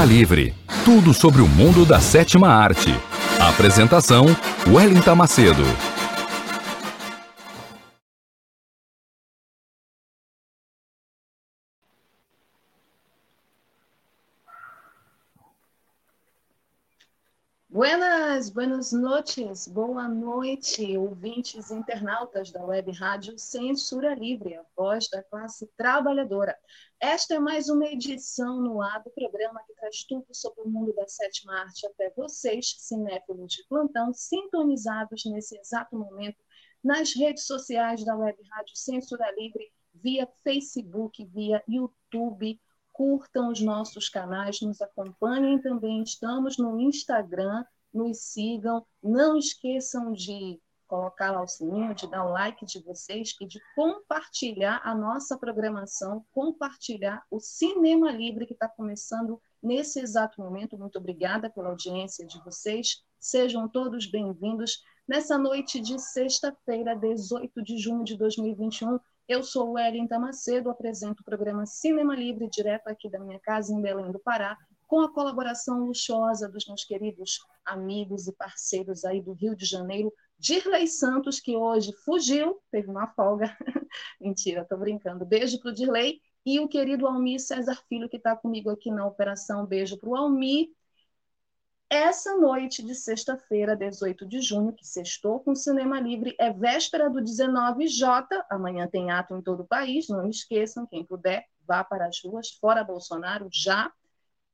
Cinema Livre. Tudo sobre o mundo da sétima arte. Apresentação: Wellington Macedo. Buenas, noites, boa noite, ouvintes internautas da Web Rádio Censura Livre, a voz da classe trabalhadora. Esta é mais uma edição no ar do programa que traz tudo sobre o mundo da sétima arte até vocês, cinéfilos de plantão, sintonizados nesse exato momento nas redes sociais da Web Rádio Censura Livre, via Facebook, via YouTube. Curtam os nossos canais, nos acompanhem também. Estamos no Instagram, nos sigam. Não esqueçam de colocar lá o sininho, de dar o like de vocês e de compartilhar a nossa programação, compartilhar o Cinema Livre que está começando nesse exato momento. Muito obrigada pela audiência de vocês. Sejam todos bem-vindos nessa noite de sexta-feira, 18 de junho de 2021. Eu sou Wellington Macedo, apresento o programa Cinema Livre, direto aqui da minha casa em Belém do Pará, com a colaboração luxuosa dos meus queridos amigos e parceiros aí do Rio de Janeiro, Dirley Santos, que hoje fugiu, teve uma folga. Mentira, estou brincando. Beijo para o Dirley. E o querido Almir César Filho, que está comigo aqui na operação. Beijo para o Almir. Essa noite de sexta-feira, 18 de junho, que sextou com Cinema Livre, é véspera do 19J. Amanhã tem ato em todo o país. Não esqueçam, quem puder, vá para as ruas, fora Bolsonaro, já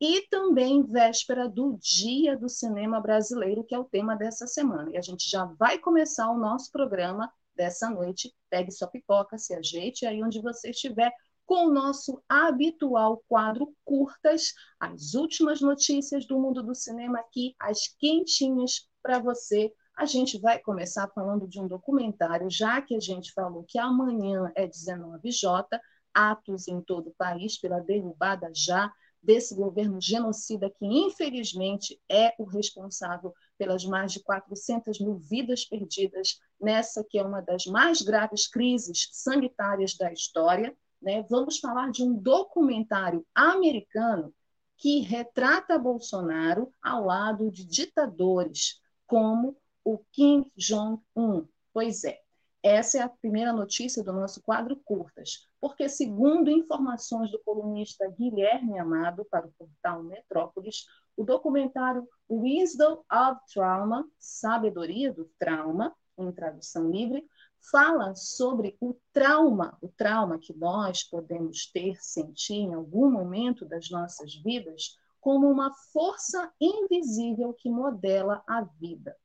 e também véspera do Dia do Cinema Brasileiro, que é o tema dessa semana. E a gente já vai começar o nosso programa dessa noite. Pegue sua pipoca, se ajeite aí onde você estiver, com o nosso habitual quadro Curtas, as últimas notícias do mundo do cinema aqui, as quentinhas para você. A gente vai começar falando de um documentário, já que a gente falou que amanhã é 19J, atos em todo o país pela derrubada já desse governo genocida que, infelizmente, é o responsável pelas mais de 400 mil vidas perdidas nessa que é uma das mais graves crises sanitárias da história. Né? Vamos falar de um documentário americano que retrata Bolsonaro ao lado de ditadores como o Kim Jong-un. Pois é, essa é a primeira notícia do nosso quadro Curtas, porque, segundo informações do colunista Guilherme Amado para o portal Metrópolis, o documentário Wisdom of Trauma, Sabedoria do Trauma, em tradução livre, fala sobre o trauma, o trauma que nós podemos ter, sentir em algum momento das nossas vidas, como uma força invisível que modela a vida.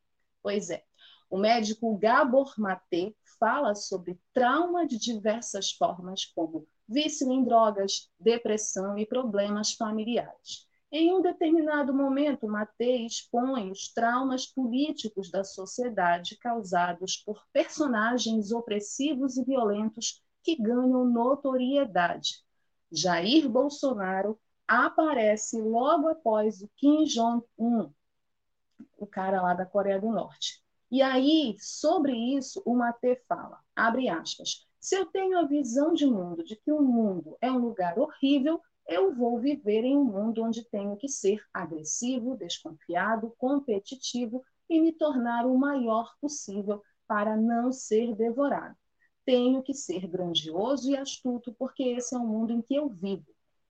Pois é, o médico Gabor Maté fala sobre trauma de diversas formas, como vício em drogas, depressão e problemas familiares. Em um determinado momento, Maté expõe os traumas políticos da sociedade causados por personagens opressivos e violentos que ganham notoriedade. Jair Bolsonaro aparece logo após o Kim Jong-un, o cara lá da Coreia do Norte. E aí, sobre isso, o Matê fala, abre aspas, se eu tenho a visão de mundo de que o mundo é um lugar horrível, eu vou viver em um mundo onde tenho que ser agressivo, desconfiado, competitivo e me tornar o maior possível para não ser devorado. Tenho que ser grandioso e astuto, porque esse é o mundo em que eu vivo.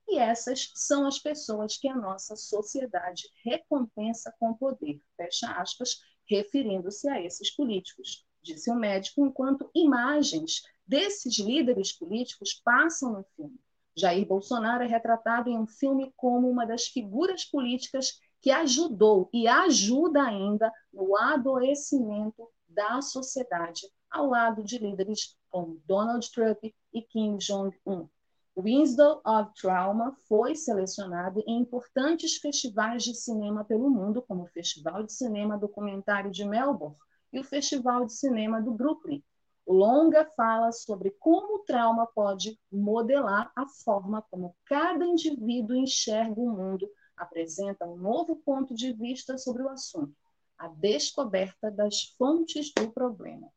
E essas são as pessoas que a nossa sociedade recompensa com poder. Fecha aspas referindo-se a esses políticos, disse o médico, enquanto imagens desses líderes políticos passam no filme. Jair Bolsonaro é retratado em um filme como uma das figuras políticas que ajudou e ajuda ainda no adoecimento da sociedade, ao lado de líderes como Donald Trump e Kim Jong-un. Wisdom of Trauma foi selecionado em importantes festivais de cinema pelo mundo, como o Festival de Cinema Documentário de Melbourne e o Festival de Cinema do Brooklyn. O longa fala sobre como o trauma pode modelar a forma como cada indivíduo enxerga o mundo apresenta um novo ponto de vista sobre o assunto, a descoberta das fontes do problema.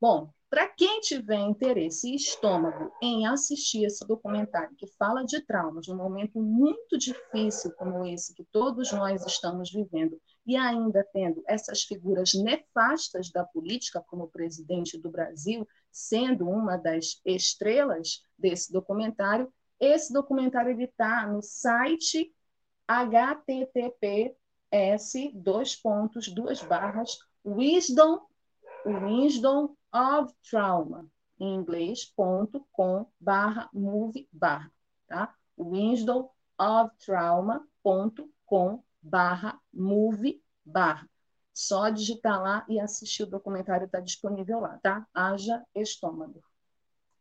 Bom, para quem tiver interesse e estômago em assistir esse documentário que fala de traumas num momento muito difícil como esse que todos nós estamos vivendo e ainda tendo essas figuras nefastas da política, como o presidente do Brasil, sendo uma das estrelas desse documentário, esse documentário está no site https dois pontos, duas barras, wisdom, wisdom of trauma, em inglês, ponto, com, barra, move, barra, tá? wisdom of trauma, ponto, com, barra, move, barra. Só digitar lá e assistir o documentário, está disponível lá, tá? Haja estômago.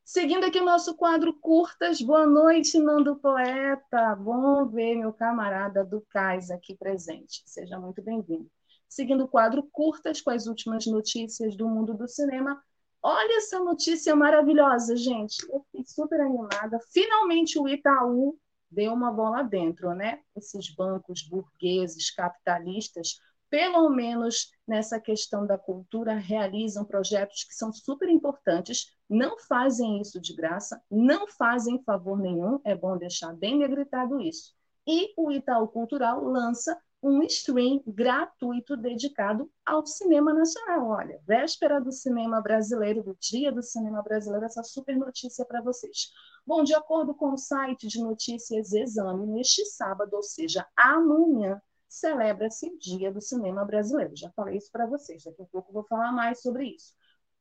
Seguindo aqui o nosso quadro Curtas, boa noite, Nando Poeta. Bom ver meu camarada do Cais aqui presente. Seja muito bem-vindo. Seguindo o quadro Curtas, com as últimas notícias do mundo do cinema. Olha essa notícia maravilhosa, gente. Eu fiquei super animada. Finalmente o Itaú deu uma bola dentro, né? Esses bancos burgueses, capitalistas, pelo menos nessa questão da cultura, realizam projetos que são super importantes, não fazem isso de graça, não fazem favor nenhum, é bom deixar bem negritado isso. E o Itaú Cultural lança um stream gratuito dedicado ao cinema nacional. Olha, véspera do cinema brasileiro, do Dia do Cinema Brasileiro, essa super notícia para vocês. Bom, de acordo com o site de notícias Exame, neste sábado, ou seja, amanhã, celebra-se o Dia do Cinema Brasileiro. Já falei isso para vocês, daqui a pouco vou falar mais sobre isso.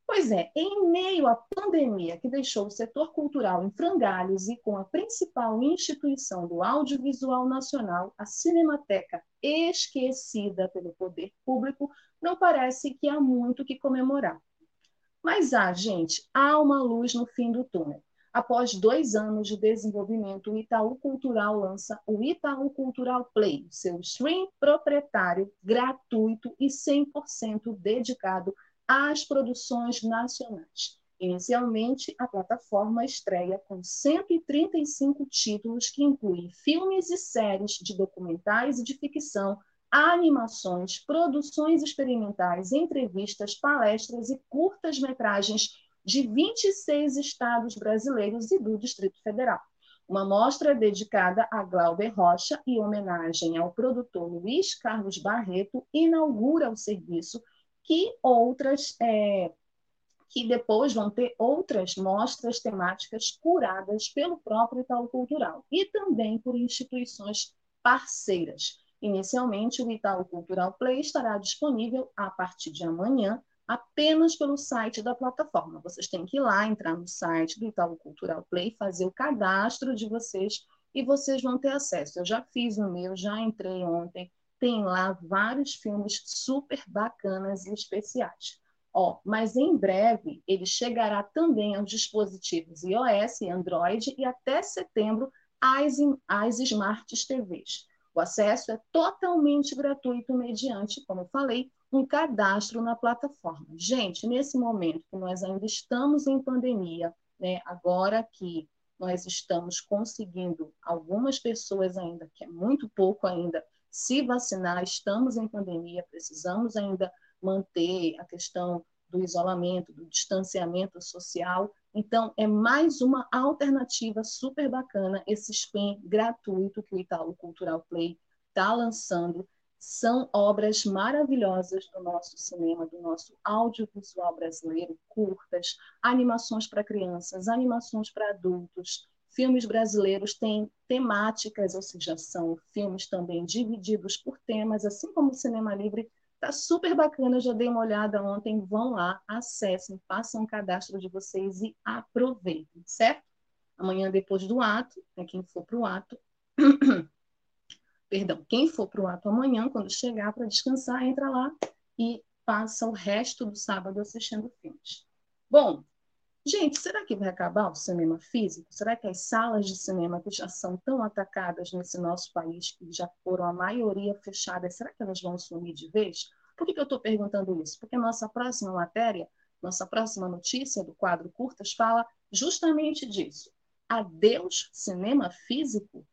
Pois é, em meio à pandemia que deixou o setor cultural em frangalhos e com a principal instituição do audiovisual nacional, a Cinemateca, esquecida pelo poder público, não parece que há muito que comemorar. Mas há, gente, há uma luz no fim do túnel. Após dois anos de desenvolvimento, o Itaú Cultural lança o Itaú Cultural Play, seu stream proprietário, gratuito e 100% dedicado às produções nacionais. Inicialmente, a plataforma estreia com 135 títulos que incluem filmes e séries de documentais e de ficção, animações, produções experimentais, entrevistas, palestras e curtas-metragens de 26 estados brasileiros e do Distrito Federal. Uma mostra dedicada a Glauber Rocha e homenagem ao produtor Luiz Carlos Barreto inaugura o serviço, que outras é, que depois vão ter outras mostras temáticas curadas pelo próprio Itaú Cultural e também por instituições parceiras. Inicialmente, o Itaú Cultural Play estará disponível a partir de amanhã apenas pelo site da plataforma. Vocês têm que ir lá, entrar no site do Itaú Cultural Play, fazer o cadastro de vocês e vocês vão ter acesso. Eu já fiz o meu, já entrei ontem, tem lá vários filmes super bacanas e especiais. Ó, mas em breve ele chegará também aos dispositivos iOS e Android e até setembro às, às Smart TVs. O acesso é totalmente gratuito mediante, como eu falei, um cadastro na plataforma. Gente, nesse momento que nós ainda estamos em pandemia, né, agora que nós estamos conseguindo, algumas pessoas ainda, que é muito pouco ainda, se vacinar, estamos em pandemia, precisamos ainda manter a questão do isolamento, do distanciamento social. Então, é mais uma alternativa super bacana, esse SPEN gratuito que o Itaú Cultural Play está lançando são obras maravilhosas do nosso cinema, do nosso audiovisual brasileiro, curtas, animações para crianças, animações para adultos. Filmes brasileiros têm temáticas, ou seja, são filmes também divididos por temas, assim como o Cinema Livre Tá super bacana, já dei uma olhada ontem. Vão lá, acessem, façam um cadastro de vocês e aproveitem, certo? Amanhã, depois do ato, né, quem for para o ato, perdão, quem for para o ato amanhã, quando chegar para descansar, entra lá e passa o resto do sábado assistindo filmes. Bom, gente, será que vai acabar o cinema físico? Será que as salas de cinema que já são tão atacadas nesse nosso país, que já foram a maioria fechadas, será que elas vão sumir de vez? Por que, que eu estou perguntando isso? Porque nossa próxima matéria, nossa próxima notícia do quadro Curtas fala justamente disso. Adeus cinema físico?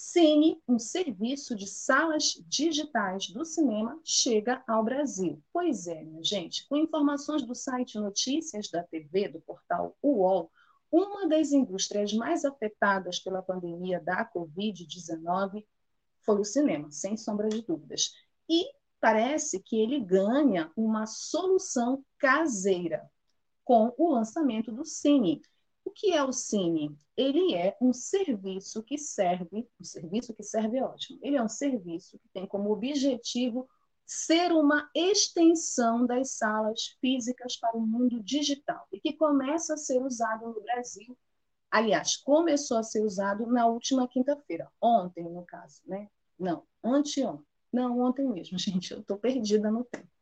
Cine, um serviço de salas digitais do cinema, chega ao Brasil. Pois é, minha gente, com informações do site Notícias da TV, do portal UOL, uma das indústrias mais afetadas pela pandemia da Covid-19 foi o cinema, sem sombra de dúvidas. E parece que ele ganha uma solução caseira com o lançamento do Cine. O que é o Cine? Ele é um serviço que serve, um serviço que serve é ótimo. Ele é um serviço que tem como objetivo ser uma extensão das salas físicas para o mundo digital e que começa a ser usado no Brasil. Aliás, começou a ser usado na última quinta-feira, ontem, no caso, né? Não, anteontem. Não, ontem mesmo, gente, eu estou perdida no tempo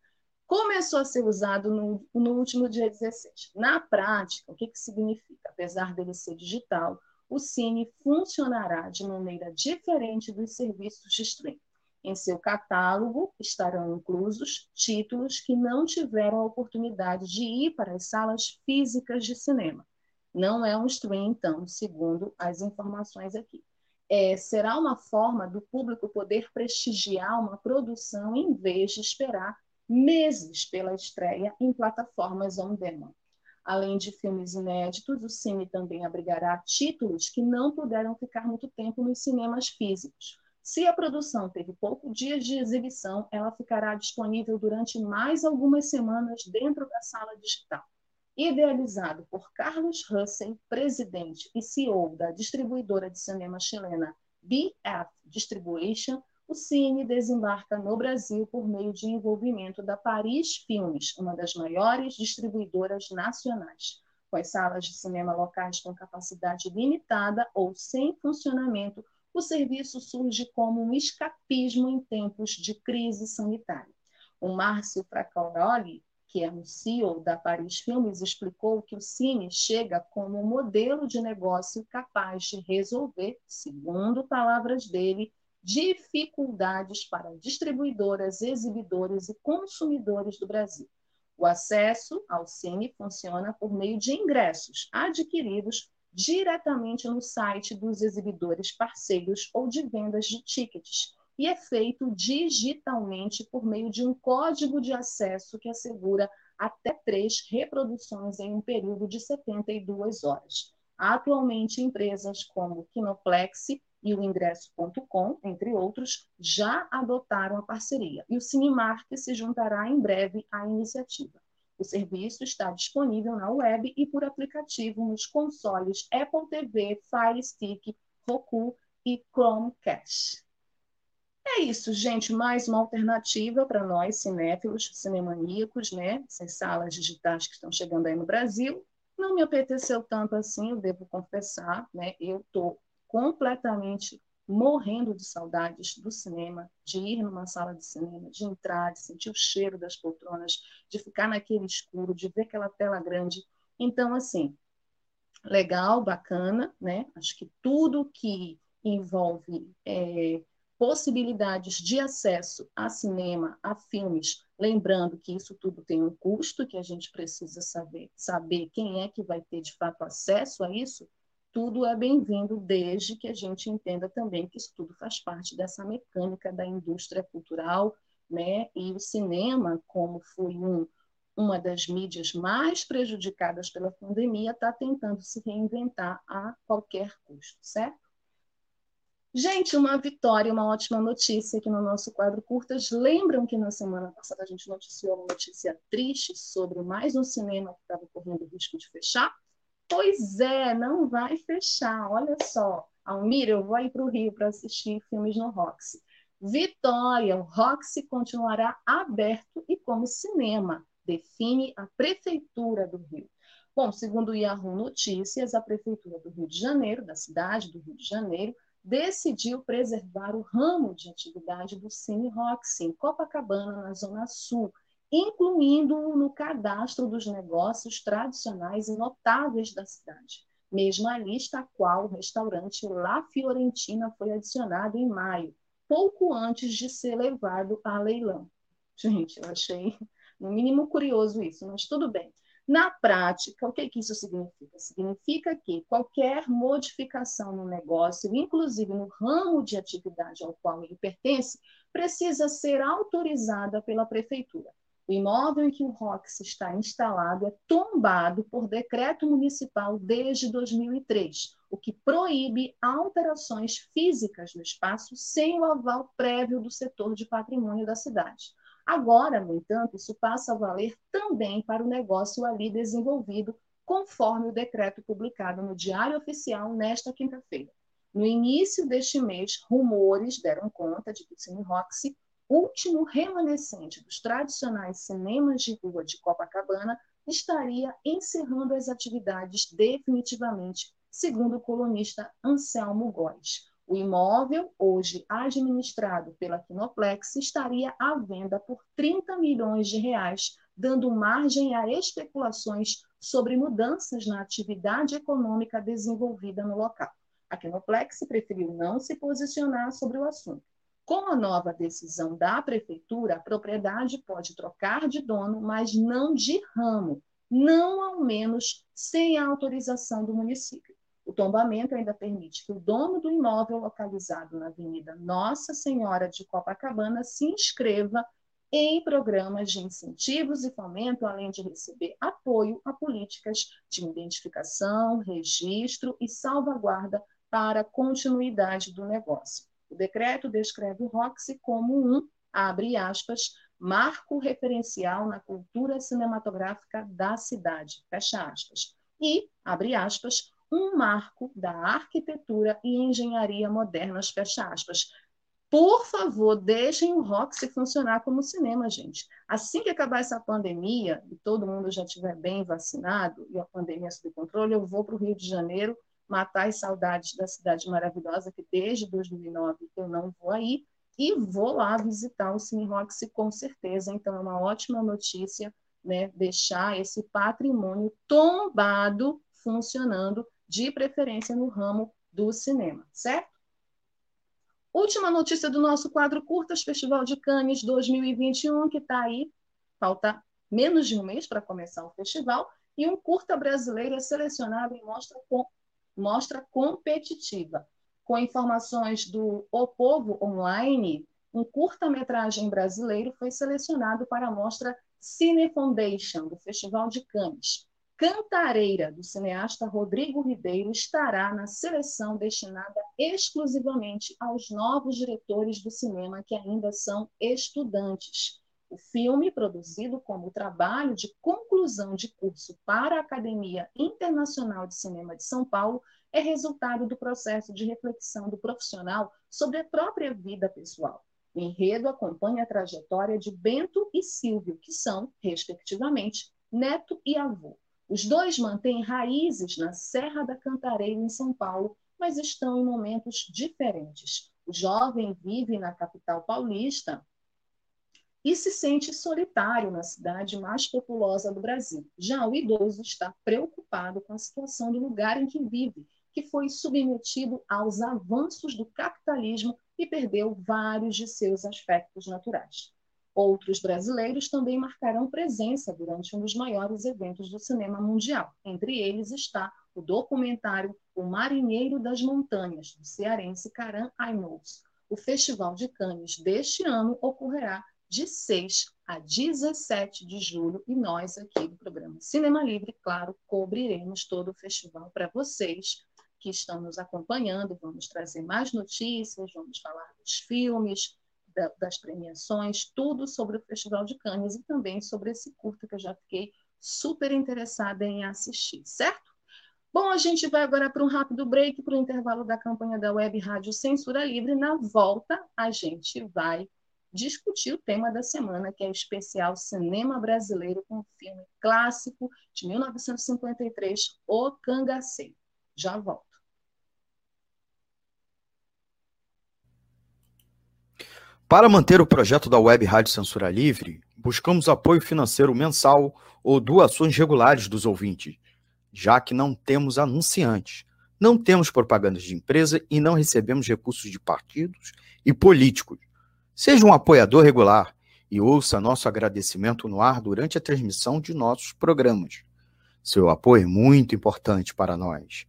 começou a ser usado no, no último dia 16. Na prática, o que, que significa? Apesar dele ser digital, o Cine funcionará de maneira diferente dos serviços de streaming. Em seu catálogo estarão inclusos títulos que não tiveram a oportunidade de ir para as salas físicas de cinema. Não é um stream, então, segundo as informações aqui. É, será uma forma do público poder prestigiar uma produção em vez de esperar meses pela estreia em plataformas on demand. Além de filmes inéditos, o Cine também abrigará títulos que não puderam ficar muito tempo nos cinemas físicos. Se a produção teve poucos dias de exibição, ela ficará disponível durante mais algumas semanas dentro da sala digital. Idealizado por Carlos Russell, presidente e CEO da distribuidora de cinema chilena BF Distribution, o Cine desembarca no Brasil por meio de envolvimento da Paris Filmes, uma das maiores distribuidoras nacionais. Com as salas de cinema locais com capacidade limitada ou sem funcionamento, o serviço surge como um escapismo em tempos de crise sanitária. O Márcio Fracauroli, que é o CEO da Paris Filmes, explicou que o Cine chega como um modelo de negócio capaz de resolver, segundo palavras dele, dificuldades para distribuidoras, exibidores e consumidores do Brasil. O acesso ao Cine funciona por meio de ingressos adquiridos diretamente no site dos exibidores parceiros ou de vendas de tickets e é feito digitalmente por meio de um código de acesso que assegura até três reproduções em um período de 72 horas. Atualmente, empresas como Kinoplex e o ingresso.com, entre outros, já adotaram a parceria. E o Cinemark se juntará em breve à iniciativa. O serviço está disponível na web e por aplicativo nos consoles Apple TV, Fire Stick, Roku e Chromecast. É isso, gente. Mais uma alternativa para nós, cinéfilos, cinemaníacos, né? Essas salas digitais que estão chegando aí no Brasil. Não me apeteceu tanto assim, eu devo confessar, né? Eu estou completamente morrendo de saudades do cinema, de ir numa sala de cinema, de entrar, de sentir o cheiro das poltronas, de ficar naquele escuro, de ver aquela tela grande. Então, assim, legal, bacana, né? Acho que tudo que envolve é, possibilidades de acesso a cinema, a filmes, lembrando que isso tudo tem um custo, que a gente precisa saber, saber quem é que vai ter de fato acesso a isso, tudo é bem-vindo, desde que a gente entenda também que isso tudo faz parte dessa mecânica da indústria cultural, né? E o cinema, como foi um, uma das mídias mais prejudicadas pela pandemia, está tentando se reinventar a qualquer custo, certo? Gente, uma vitória, uma ótima notícia aqui no nosso quadro Curtas. Lembram que na semana passada a gente noticiou uma notícia triste sobre mais um cinema que estava correndo risco de fechar? Pois é, não vai fechar. Olha só, Almir, eu vou ir para o Rio para assistir filmes no Roxy. Vitória, o Roxy continuará aberto e como cinema, define a Prefeitura do Rio. Bom, segundo o Yahoo Notícias, a Prefeitura do Rio de Janeiro, da cidade do Rio de Janeiro, decidiu preservar o ramo de atividade do Cine Roxy em Copacabana, na Zona Sul, incluindo-o no cadastro dos negócios tradicionais e notáveis da cidade. Mesma lista a qual o restaurante La Fiorentina foi adicionado em maio, pouco antes de ser levado a leilão. Gente, eu achei no mínimo curioso isso, mas tudo bem. Na prática, o que, que isso significa? Significa que qualquer modificação no negócio, inclusive no ramo de atividade ao qual ele pertence, precisa ser autorizada pela prefeitura. O imóvel em que o ROX está instalado é tombado por decreto municipal desde 2003, o que proíbe alterações físicas no espaço sem o aval prévio do setor de patrimônio da cidade. Agora, no entanto, isso passa a valer também para o negócio ali desenvolvido, conforme o decreto publicado no Diário Oficial nesta quinta-feira. No início deste mês, rumores deram conta de que o Cine Roxy, último remanescente dos tradicionais cinemas de rua de Copacabana, estaria encerrando as atividades definitivamente, segundo o colunista Anselmo Góes. O imóvel, hoje administrado pela Kinoplex, estaria à venda por 30 milhões de reais, dando margem a especulações sobre mudanças na atividade econômica desenvolvida no local. A Kinoplex preferiu não se posicionar sobre o assunto. Com a nova decisão da prefeitura, a propriedade pode trocar de dono, mas não de ramo, não ao menos sem a autorização do município. O tombamento ainda permite que o dono do imóvel localizado na Avenida Nossa Senhora de Copacabana se inscreva em programas de incentivos e fomento, além de receber apoio a políticas de identificação, registro e salvaguarda para a continuidade do negócio. O decreto descreve o Roxy como um, abre aspas, marco referencial na cultura cinematográfica da cidade, fecha aspas, e, abre aspas, um marco da arquitetura e engenharia modernas, fecha aspas. Por favor, deixem o Roxy funcionar como cinema, gente. Assim que acabar essa pandemia e todo mundo já estiver bem vacinado e a pandemia sob controle, eu vou para o Rio de Janeiro matar as saudades da cidade maravilhosa, que desde 2009 eu não vou aí, e vou lá visitar o Cine Roxy com certeza. Então, é uma ótima notícia né, deixar esse patrimônio tombado funcionando de preferência no ramo do cinema, certo? Última notícia do nosso quadro Curtas Festival de Cannes 2021, que está aí, falta menos de um mês para começar o festival, e um curta brasileiro é selecionado em mostra, com, mostra competitiva. Com informações do O Povo Online, um curta-metragem brasileiro foi selecionado para a mostra Cine Foundation, do Festival de Cannes. Cantareira, do cineasta Rodrigo Ribeiro, estará na seleção destinada exclusivamente aos novos diretores do cinema que ainda são estudantes. O filme, produzido como trabalho de conclusão de curso para a Academia Internacional de Cinema de São Paulo, é resultado do processo de reflexão do profissional sobre a própria vida pessoal. O enredo acompanha a trajetória de Bento e Silvio, que são, respectivamente, neto e avô. Os dois mantêm raízes na Serra da Cantareira, em São Paulo, mas estão em momentos diferentes. O jovem vive na capital paulista e se sente solitário na cidade mais populosa do Brasil. Já o idoso está preocupado com a situação do lugar em que vive, que foi submetido aos avanços do capitalismo e perdeu vários de seus aspectos naturais. Outros brasileiros também marcarão presença durante um dos maiores eventos do cinema mundial. Entre eles está o documentário O Marinheiro das Montanhas, do cearense Karan Ainous. O Festival de Cannes deste ano ocorrerá de 6 a 17 de julho e nós aqui do programa Cinema Livre, claro, cobriremos todo o festival para vocês que estão nos acompanhando. Vamos trazer mais notícias, vamos falar dos filmes, da, das premiações, tudo sobre o Festival de Cannes e também sobre esse curta que eu já fiquei super interessada em assistir, certo? Bom, a gente vai agora para um rápido break, para o intervalo da campanha da Web Rádio Censura Livre. Na volta, a gente vai discutir o tema da semana, que é o especial Cinema Brasileiro com o filme clássico de 1953, O Cangaceiro. Já volto. Para manter o projeto da Web Rádio Censura Livre, buscamos apoio financeiro mensal ou doações regulares dos ouvintes já que não temos anunciantes, não temos propagandas de empresa e não recebemos recursos de partidos e políticos. Seja um apoiador regular e ouça nosso agradecimento no ar durante a transmissão de nossos programas. Seu apoio é muito importante para nós.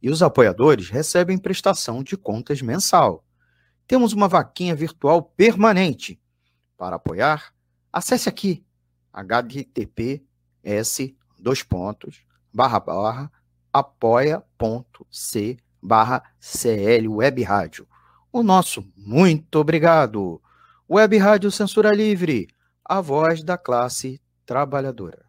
E os apoiadores recebem prestação de contas mensal. Temos uma vaquinha virtual permanente. Para apoiar, acesse aqui https dois pontos barra barra apoia.c barra CL Web Rádio. O nosso muito obrigado. Web Rádio Censura Livre, a voz da classe trabalhadora.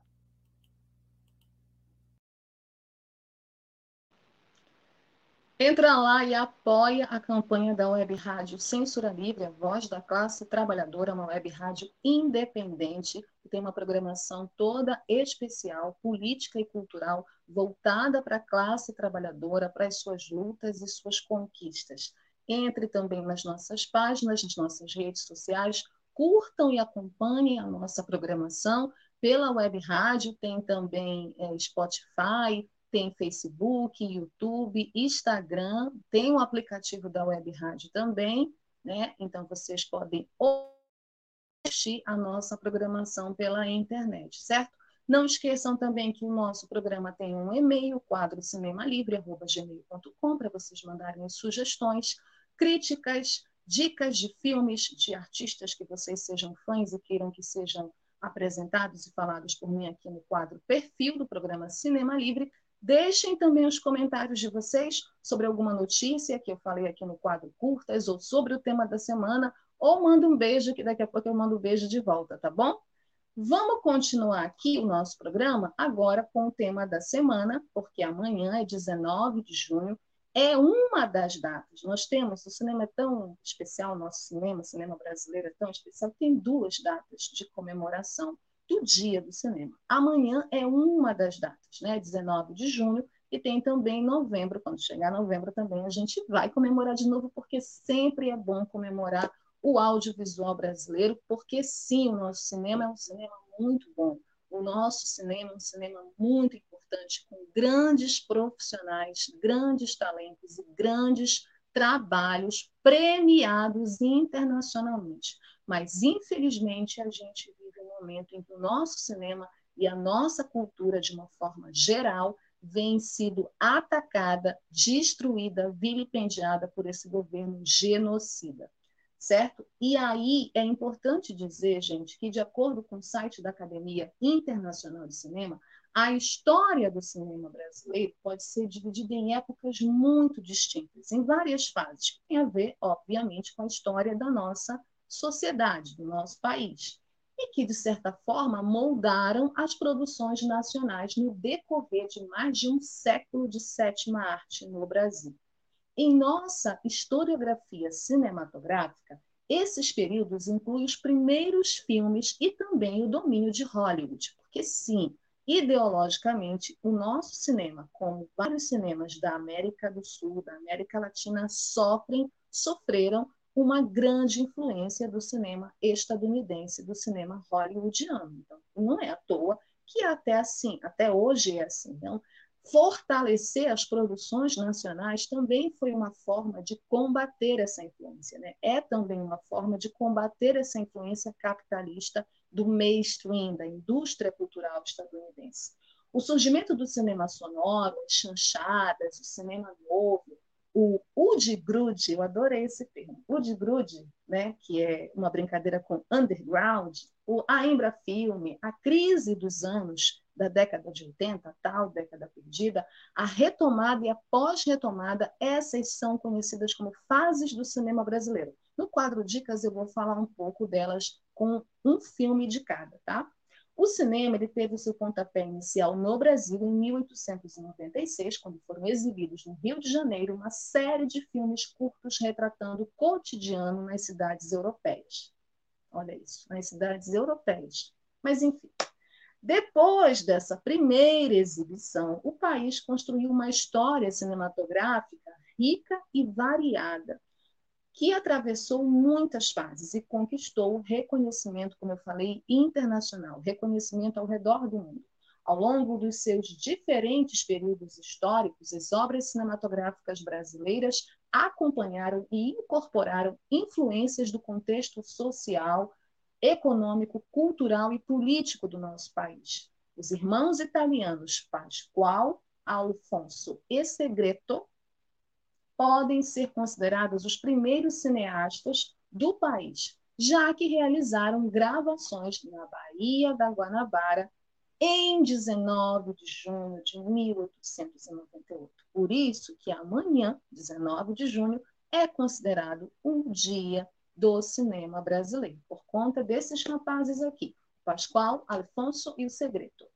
Entra lá e apoia a campanha da Web Rádio Censura Livre, a voz da classe trabalhadora, uma web rádio independente, que tem uma programação toda especial, política e cultural, voltada para a classe trabalhadora, para as suas lutas e suas conquistas. Entre também nas nossas páginas, nas nossas redes sociais, curtam e acompanhem a nossa programação pela web rádio, tem também é, Spotify, tem Facebook, YouTube, Instagram, tem o aplicativo da Web Rádio também, né? Então vocês podem assistir a nossa programação pela internet, certo? Não esqueçam também que o nosso programa tem um e-mail, quadro cinemalivre.gmail.com, para vocês mandarem sugestões, críticas, dicas de filmes, de artistas que vocês sejam fãs e queiram que sejam apresentados e falados por mim aqui no quadro Perfil do programa Cinema Livre. Deixem também os comentários de vocês sobre alguma notícia que eu falei aqui no quadro Curtas ou sobre o tema da semana, ou manda um beijo, que daqui a pouco eu mando um beijo de volta, tá bom? Vamos continuar aqui o nosso programa agora com o tema da semana, porque amanhã é 19 de junho, é uma das datas. Nós temos, o cinema é tão especial, nosso cinema, o cinema brasileiro é tão especial, tem duas datas de comemoração do Dia do Cinema. Amanhã é uma das datas, né? 19 de junho, e tem também novembro. Quando chegar novembro também a gente vai comemorar de novo, porque sempre é bom comemorar o audiovisual brasileiro, porque sim, o nosso cinema é um cinema muito bom. O nosso cinema é um cinema muito importante, com grandes profissionais, grandes talentos e grandes trabalhos premiados internacionalmente. Mas, infelizmente, a gente momento em que o nosso cinema e a nossa cultura, de uma forma geral, vem sido atacada, destruída, vilipendiada por esse governo genocida, certo? E aí é importante dizer, gente, que de acordo com o site da Academia Internacional de Cinema, a história do cinema brasileiro pode ser dividida em épocas muito distintas, em várias fases, que tem a ver, obviamente, com a história da nossa sociedade, do nosso país e que, de certa forma, moldaram as produções nacionais no decorrer de mais de um século de sétima arte no Brasil. Em nossa historiografia cinematográfica, esses períodos incluem os primeiros filmes e também o domínio de Hollywood, porque, sim, ideologicamente, o nosso cinema, como vários cinemas da América do Sul, da América Latina, sofrem, sofreram uma grande influência do cinema estadunidense, do cinema hollywoodiano. Então, não é à toa que até assim, até hoje é assim. Então, fortalecer as produções nacionais também foi uma forma de combater essa influência, né? É também uma forma de combater essa influência capitalista do mainstream, da indústria cultural estadunidense. O surgimento do cinema sonoro, as chanchadas, o cinema novo, o Udgrude, eu adorei esse termo, Udgrude, né, que é uma brincadeira com underground, o, a Embra Filme, a crise dos anos da década de 80, tal década perdida, a retomada e a pós-retomada, essas são conhecidas como fases do cinema brasileiro. No quadro Dicas eu vou falar um pouco delas com um filme de cada, tá? O cinema ele teve seu pontapé inicial no Brasil em 1896, quando foram exibidos no Rio de Janeiro uma série de filmes curtos retratando o cotidiano nas cidades europeias. Olha isso, nas cidades europeias. Mas, enfim, depois dessa primeira exibição, o país construiu uma história cinematográfica rica e variada, que atravessou muitas fases e conquistou reconhecimento, como eu falei, internacional, reconhecimento ao redor do mundo. Ao longo dos seus diferentes períodos históricos, as obras cinematográficas brasileiras acompanharam e incorporaram influências do contexto social, econômico, cultural e político do nosso país. Os irmãos italianos Pascoal, Alfonso e Segreto podem ser considerados os primeiros cineastas do país, já que realizaram gravações na Bahia da Guanabara em 19 de junho de 1898. Por isso que amanhã, 19 de junho, é considerado um dia do cinema brasileiro, por conta desses rapazes aqui, Pascoal, Alfonso e o Segredo.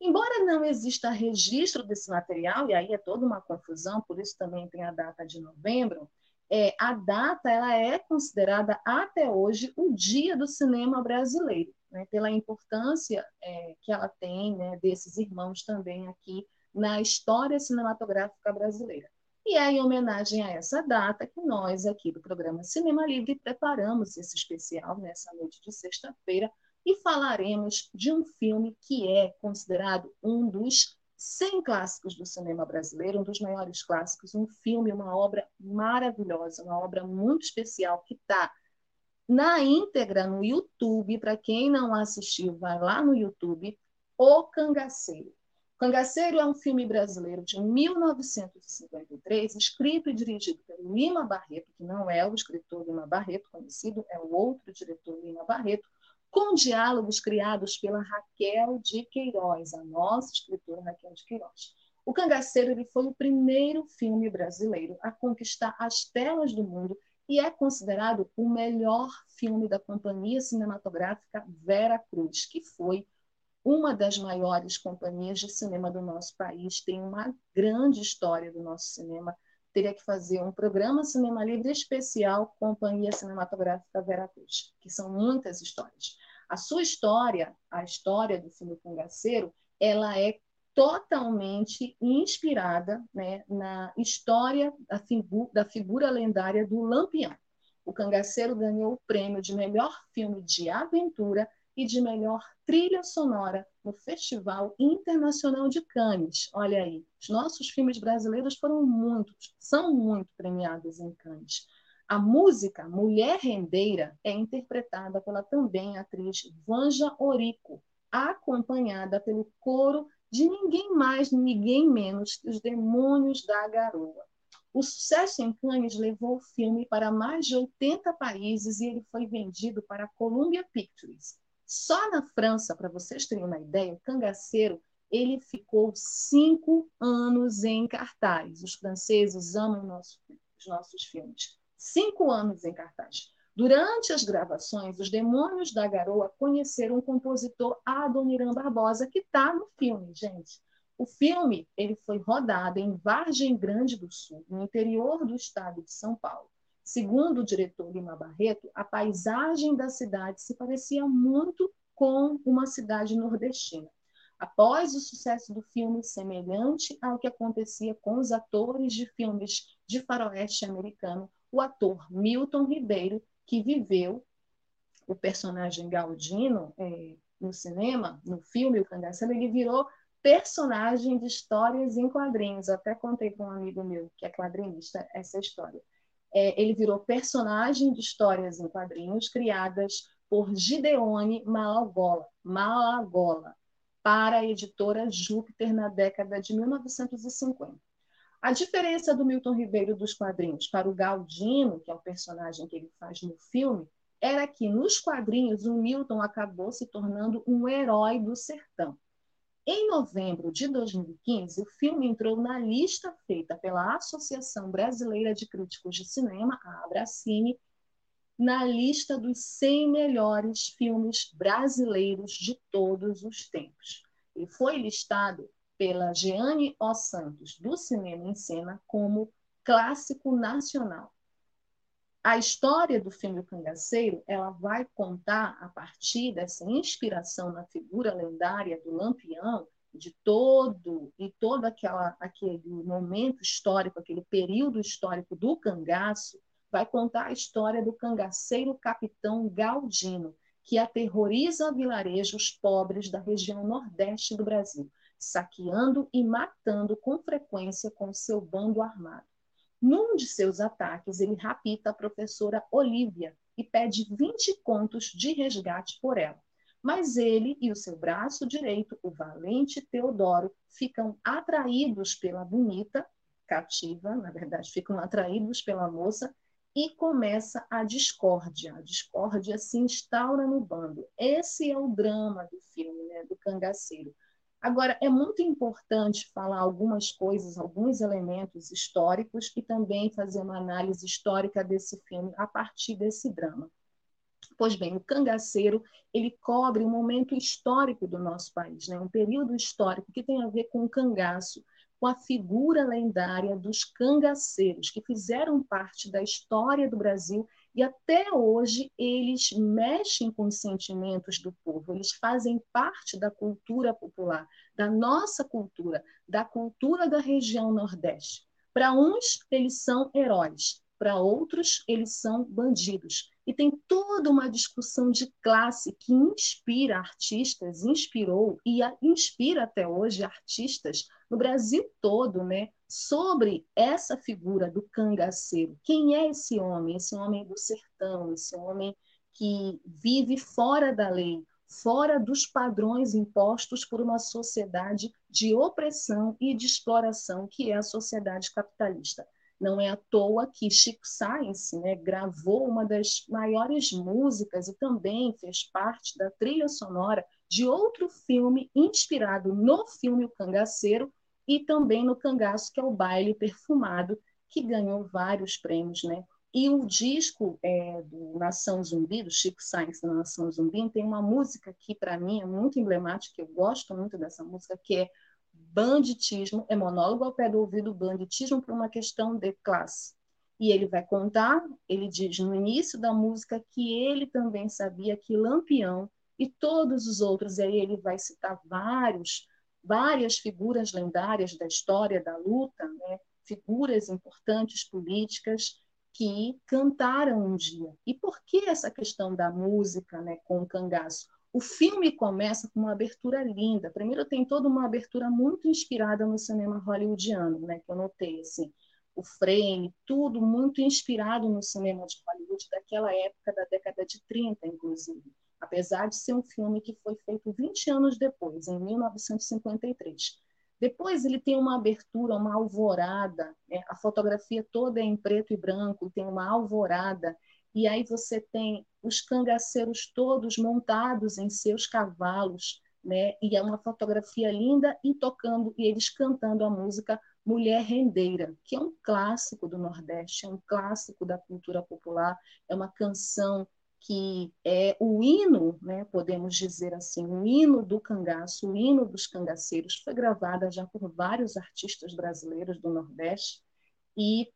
Embora não exista registro desse material, e aí é toda uma confusão, por isso também tem a data de novembro, é, a data ela é considerada até hoje o dia do cinema brasileiro, né, pela importância é, que ela tem né, desses irmãos também aqui na história cinematográfica brasileira. E é em homenagem a essa data que nós, aqui do programa Cinema Livre, preparamos esse especial nessa noite de sexta-feira e falaremos de um filme que é considerado um dos 100 clássicos do cinema brasileiro, um dos maiores clássicos, um filme, uma obra maravilhosa, uma obra muito especial que está na íntegra no YouTube. Para quem não assistiu, vai lá no YouTube, O Cangaceiro. Cangaceiro é um filme brasileiro de 1953, escrito e dirigido pelo Lima Barreto, que não é o escritor Lima Barreto conhecido, é o outro diretor Lima Barreto, com diálogos criados pela Raquel de Queiroz, a nossa escritora Raquel de Queiroz. O Cangaceiro ele foi o primeiro filme brasileiro a conquistar as telas do mundo e é considerado o melhor filme da companhia cinematográfica Vera Cruz, que foi uma das maiores companhias de cinema do nosso país, tem uma grande história do nosso cinema. Teria que fazer um programa Cinema Livre especial Companhia Cinematográfica Veracruz, que são muitas histórias. A sua história, a história do filme Cangaceiro, ela é totalmente inspirada né, na história da, figu da figura lendária do Lampião. O Cangaceiro ganhou o prêmio de melhor filme de aventura e de melhor trilha sonora no Festival Internacional de Cannes. Olha aí, os nossos filmes brasileiros foram muitos, são muito premiados em Cannes. A música Mulher Rendeira é interpretada pela também atriz Vanja Orico, acompanhada pelo coro de ninguém mais, ninguém menos que os Demônios da Garoa. O sucesso em Cannes levou o filme para mais de 80 países e ele foi vendido para a Columbia Pictures. Só na França, para vocês terem uma ideia, o Cangaceiro ele ficou cinco anos em cartaz. Os franceses amam nosso, os nossos filmes. Cinco anos em cartaz. Durante as gravações, os Demônios da Garoa conheceram o compositor Adoniran Barbosa, que está no filme, gente. O filme ele foi rodado em Vargem Grande do Sul, no interior do estado de São Paulo. Segundo o diretor Lima Barreto, a paisagem da cidade se parecia muito com uma cidade nordestina. Após o sucesso do filme, semelhante ao que acontecia com os atores de filmes de faroeste americano, o ator Milton Ribeiro, que viveu o personagem Galdino é, no cinema, no filme O Cangaceiro, ele virou personagem de histórias em quadrinhos. até contei com um amigo meu que é quadrinista essa história é, ele virou personagem de histórias em quadrinhos criadas por Gideone Malagola, Malagola para a editora Júpiter na década de 1950. A diferença do Milton Ribeiro dos quadrinhos para o Galdino, que é o personagem que ele faz no filme, era que nos quadrinhos o Milton acabou se tornando um herói do sertão. Em novembro de 2015, o filme entrou na lista feita pela Associação Brasileira de Críticos de Cinema, a Abracine, na lista dos 100 melhores filmes brasileiros de todos os tempos. E foi listado pela Jeane O. Santos, do Cinema em Cena, como clássico nacional. A história do filme O Cangaceiro ela vai contar, a partir dessa inspiração na figura lendária do Lampião, de todo e todo aquela, aquele momento histórico, aquele período histórico do cangaço, vai contar a história do cangaceiro capitão Galdino, que aterroriza vilarejos pobres da região nordeste do Brasil, saqueando e matando com frequência com seu bando armado. Num de seus ataques, ele rapta a professora Olívia e pede 20 contos de resgate por ela. Mas ele e o seu braço direito, o valente Teodoro, ficam atraídos pela bonita, cativa, na verdade, ficam atraídos pela moça e começa a discórdia. A discórdia se instaura no bando. Esse é o drama do filme, né, do cangaceiro. Agora, é muito importante falar algumas coisas, alguns elementos históricos e também fazer uma análise histórica desse filme a partir desse drama. Pois bem, o cangaceiro ele cobre um momento histórico do nosso país, né? um período histórico que tem a ver com o cangaço, com a figura lendária dos cangaceiros, que fizeram parte da história do Brasil e até hoje eles mexem com os sentimentos do povo, eles fazem parte da cultura popular, da nossa cultura, da cultura da região Nordeste. Para uns, eles são heróis, para outros, eles são bandidos. E tem toda uma discussão de classe que inspira artistas, inspirou e inspira até hoje artistas no Brasil todo, né? Sobre essa figura do cangaceiro. Quem é esse homem? Esse homem do sertão, esse homem que vive fora da lei, fora dos padrões impostos por uma sociedade de opressão e de exploração que é a sociedade capitalista. Não é à toa que Chico Science né, gravou uma das maiores músicas e também fez parte da trilha sonora de outro filme inspirado no filme O Cangaceiro e também no Cangaço, que é o Baile Perfumado, que ganhou vários prêmios. Né? E o disco é, do Nação Zumbi, do Chico Science da Nação Zumbi, tem uma música que, para mim, é muito emblemática, eu gosto muito dessa música, que é banditismo, é monólogo ao pé do ouvido, banditismo por uma questão de classe. E ele vai contar, ele diz no início da música que ele também sabia que Lampião e todos os outros, aí ele vai citar vários, várias figuras lendárias da história da luta, né? figuras importantes políticas que cantaram um dia. E por que essa questão da música né, com o cangaço? O filme começa com uma abertura linda. Primeiro tem toda uma abertura muito inspirada no cinema hollywoodiano, né, que eu notei assim, o frame, tudo muito inspirado no cinema de Hollywood daquela época da década de 30, inclusive. Apesar de ser um filme que foi feito 20 anos depois, em 1953. Depois ele tem uma abertura, uma alvorada, né? a fotografia toda é em preto e branco, tem uma alvorada e aí você tem os cangaceiros todos montados em seus cavalos, né? E é uma fotografia linda e tocando e eles cantando a música Mulher Rendeira, que é um clássico do Nordeste, é um clássico da cultura popular, é uma canção que é o hino, né, podemos dizer assim, o hino do cangaço, o hino dos cangaceiros, foi gravada já por vários artistas brasileiros do Nordeste e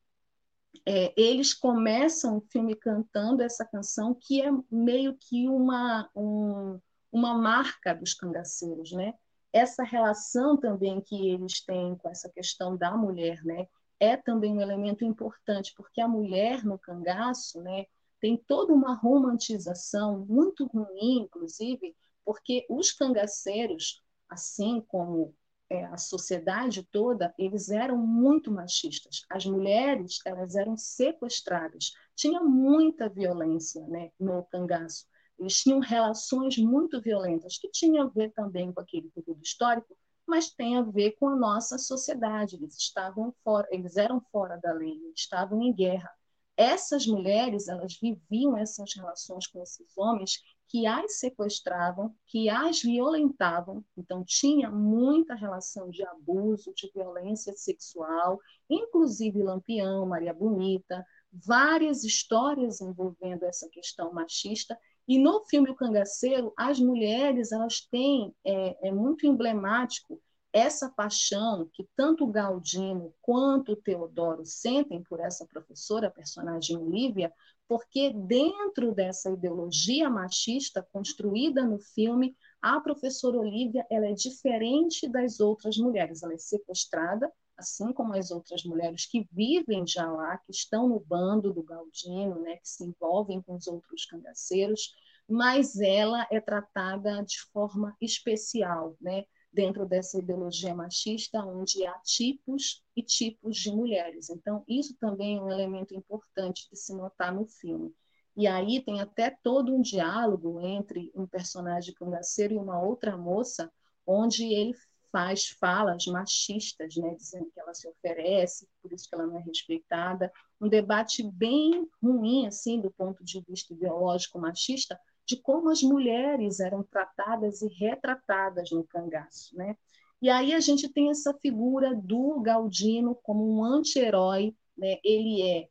é, eles começam o filme cantando essa canção que é meio que uma, um, uma marca dos cangaceiros, né? Essa relação também que eles têm com essa questão da mulher, né? É também um elemento importante, porque a mulher no cangaço, né? Tem toda uma romantização muito ruim, inclusive, porque os cangaceiros, assim como é, a sociedade toda, eles eram muito machistas. As mulheres, elas eram sequestradas. Tinha muita violência né, no cangaço. Eles tinham relações muito violentas, que tinham a ver também com aquele período histórico, mas tem a ver com a nossa sociedade. Eles estavam fora, eles eram fora da lei, estavam em guerra. Essas mulheres, elas viviam essas relações com esses homens que as sequestravam, que as violentavam. Então, tinha muita relação de abuso, de violência sexual, inclusive Lampião, Maria Bonita, várias histórias envolvendo essa questão machista. E no filme O Cangaceiro, as mulheres elas têm, é, é muito emblemático essa paixão que tanto o Galdino quanto o Teodoro sentem por essa professora, a personagem Olivia, porque dentro dessa ideologia machista construída no filme, a professora Olivia ela é diferente das outras mulheres. Ela é sequestrada, assim como as outras mulheres que vivem já lá, que estão no bando do Galdino, né, que se envolvem com os outros cangaceiros, mas ela é tratada de forma especial, né, dentro dessa ideologia machista, onde há tipos e tipos de mulheres. Então, isso também é um elemento importante de se notar no filme. E aí tem até todo um diálogo entre um personagem cangaceiro e uma outra moça, onde ele faz falas machistas, né, dizendo que ela se oferece, por isso que ela não é respeitada. Um debate bem ruim, assim, do ponto de vista ideológico machista, de como as mulheres eram tratadas e retratadas no cangaço, né? E aí a gente tem essa figura do Galdino como um anti-herói, né? Ele é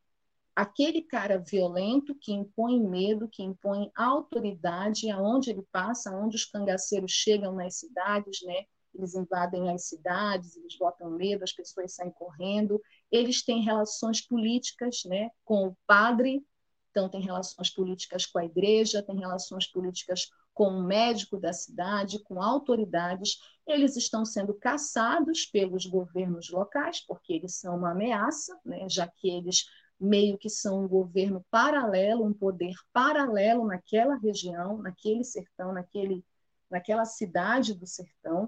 aquele cara violento que impõe medo, que impõe autoridade aonde ele passa, aonde os cangaceiros chegam nas cidades, né? eles invadem as cidades, eles botam medo, as pessoas saem correndo, eles têm relações políticas né, com o padre, então tem relações políticas com a igreja, tem relações políticas com o médico da cidade, com autoridades. Eles estão sendo caçados pelos governos locais, porque eles são uma ameaça, né, já que eles meio que são um governo paralelo, um poder paralelo naquela região, naquele sertão, naquele, naquela cidade do sertão.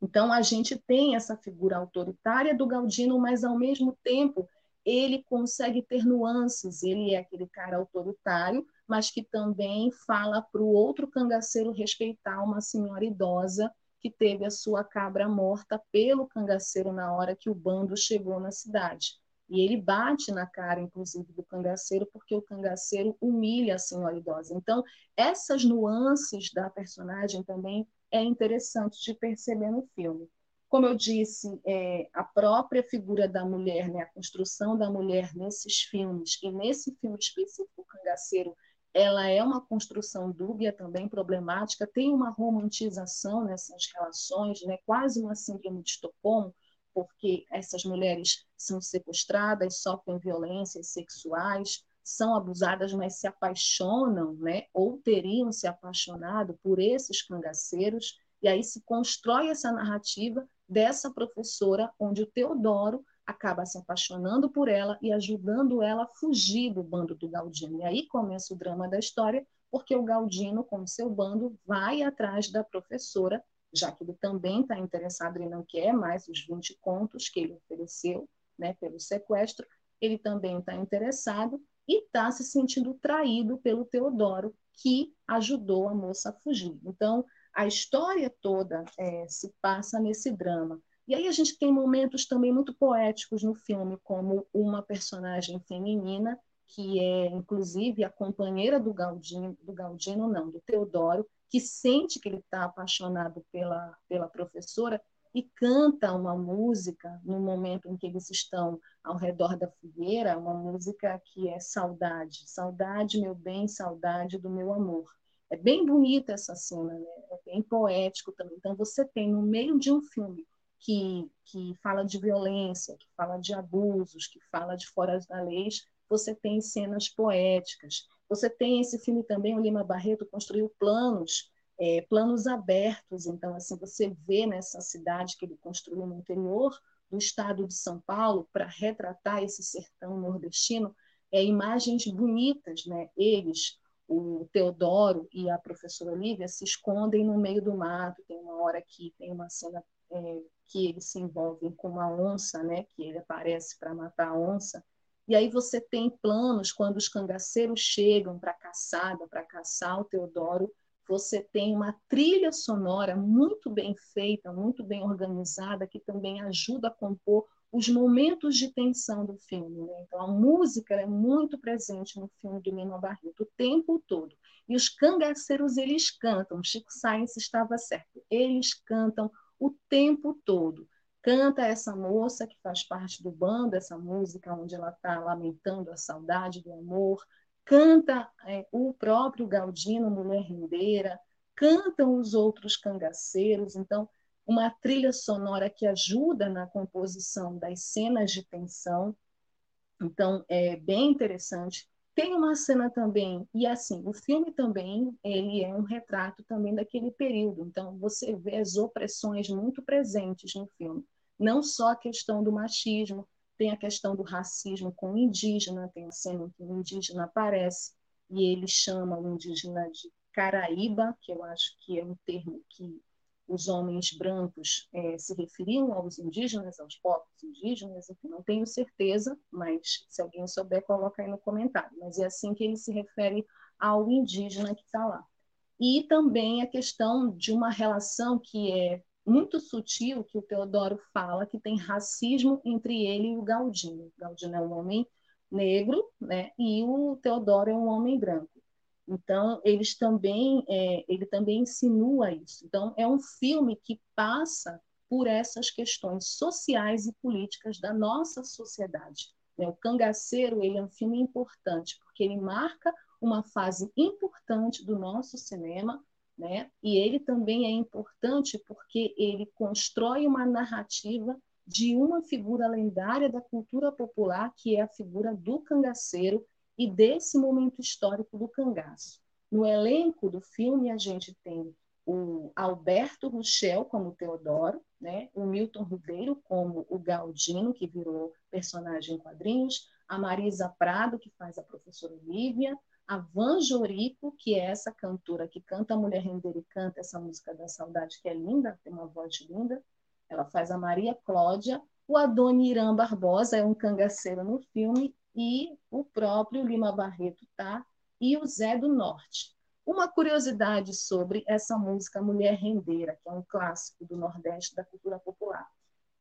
Então, a gente tem essa figura autoritária do Galdino, mas, ao mesmo tempo, ele consegue ter nuances. Ele é aquele cara autoritário, mas que também fala para o outro cangaceiro respeitar uma senhora idosa que teve a sua cabra morta pelo cangaceiro na hora que o bando chegou na cidade. E ele bate na cara, inclusive, do cangaceiro, porque o cangaceiro humilha a senhora idosa. Então, essas nuances da personagem também é interessante de perceber no filme. Como eu disse, é, a própria figura da mulher, né, a construção da mulher nesses filmes, e nesse filme específico, Cangaceiro, ela é uma construção dúbia também, problemática, tem uma romantização nessas relações, né, quase uma síndrome de Estocolmo, porque essas mulheres são sequestradas, sofrem violências sexuais, são abusadas, mas se apaixonam, né, ou teriam se apaixonado por esses cangaceiros, e aí se constrói essa narrativa dessa professora, onde o Teodoro acaba se apaixonando por ela e ajudando ela a fugir do bando do Galdino. E aí começa o drama da história, porque o Galdino, com seu bando, vai atrás da professora, já que ele também está interessado e não quer mais os 20 contos que ele ofereceu né, pelo sequestro, ele também está interessado e está se sentindo traído pelo Teodoro, que ajudou a moça a fugir. Então, a história toda é, se passa nesse drama. E aí a gente tem momentos também muito poéticos no filme, como uma personagem feminina, que é, inclusive, a companheira do Galdino, do Galdino não, do Teodoro, que sente que ele está apaixonado pela, pela professora e canta uma música no momento em que eles estão ao redor da fogueira, uma música que é saudade, saudade, meu bem, saudade do meu amor. É bem bonita essa cena, né? é bem poético também. Então, você tem no meio de um filme que, que fala de violência, que fala de abusos, que fala de fora da lei, você tem cenas poéticas. Você tem esse filme também, o Lima Barreto construiu planos é, planos abertos. Então, assim, você vê nessa cidade que ele construiu no interior do estado de São Paulo para retratar esse sertão nordestino, é, imagens bonitas, né? Eles, o Teodoro e a professora Olivia se escondem no meio do mato. Tem uma hora que tem uma cena é, que eles se envolvem com uma onça, né? Que ele aparece para matar a onça. E aí você tem planos quando os cangaceiros chegam para caçada, para caçar o Teodoro, você tem uma trilha sonora muito bem feita, muito bem organizada, que também ajuda a compor os momentos de tensão do filme. Né? Então, a música é muito presente no filme do Lima Barreto o tempo todo. E os cangaceiros, eles cantam. Chico Sainz estava certo. Eles cantam o tempo todo. canta essa moça que faz parte do bando, essa música onde ela está lamentando a saudade do amor, canta é, o próprio Galdino, Mulher Rendeira, cantam os outros cangaceiros, então uma trilha sonora que ajuda na composição das cenas de tensão, então é bem interessante. Tem uma cena também, e assim, o filme também, ele é um retrato também daquele período, então você vê as opressões muito presentes no filme. Não só a questão do machismo, tem a questão do racismo com o indígena, tem a cena em que o indígena aparece e ele chama o indígena de Caraíba, que eu acho que é um termo que os homens brancos é, se referiam aos indígenas, aos povos indígenas, enfim, não tenho certeza, mas se alguém souber, coloca aí no comentário. Mas é assim que ele se refere ao indígena que está lá. E também a questão de uma relação que é muito sutil que o Teodoro fala que tem racismo entre ele e o Galdino. O Galdino é um homem negro, né? E o Teodoro é um homem branco. Então eles também, é, ele também insinua isso. Então é um filme que passa por essas questões sociais e políticas da nossa sociedade. Né? O Cangaceiro ele é um filme importante porque ele marca uma fase importante do nosso cinema né? E ele também é importante porque ele constrói uma narrativa de uma figura lendária da cultura popular, que é a figura do cangaceiro e desse momento histórico do cangaço. No elenco do filme, a gente tem o Alberto Ruchel como Teodoro, né? o Milton Ribeiro como o Galdino, que virou personagem em quadrinhos, a Marisa Prado, que faz a professora Olivia, a Van Jorico, que é essa cantora que canta a Mulher Render e canta essa música da saudade, que é linda, tem uma voz linda. Ela faz a Maria Cláudia. O Adoniran Barbosa é um cangaceiro no filme e o próprio Lima Barreto tá e o Zé do Norte. Uma curiosidade sobre essa música Mulher Rendeira, que é um clássico do Nordeste da cultura popular.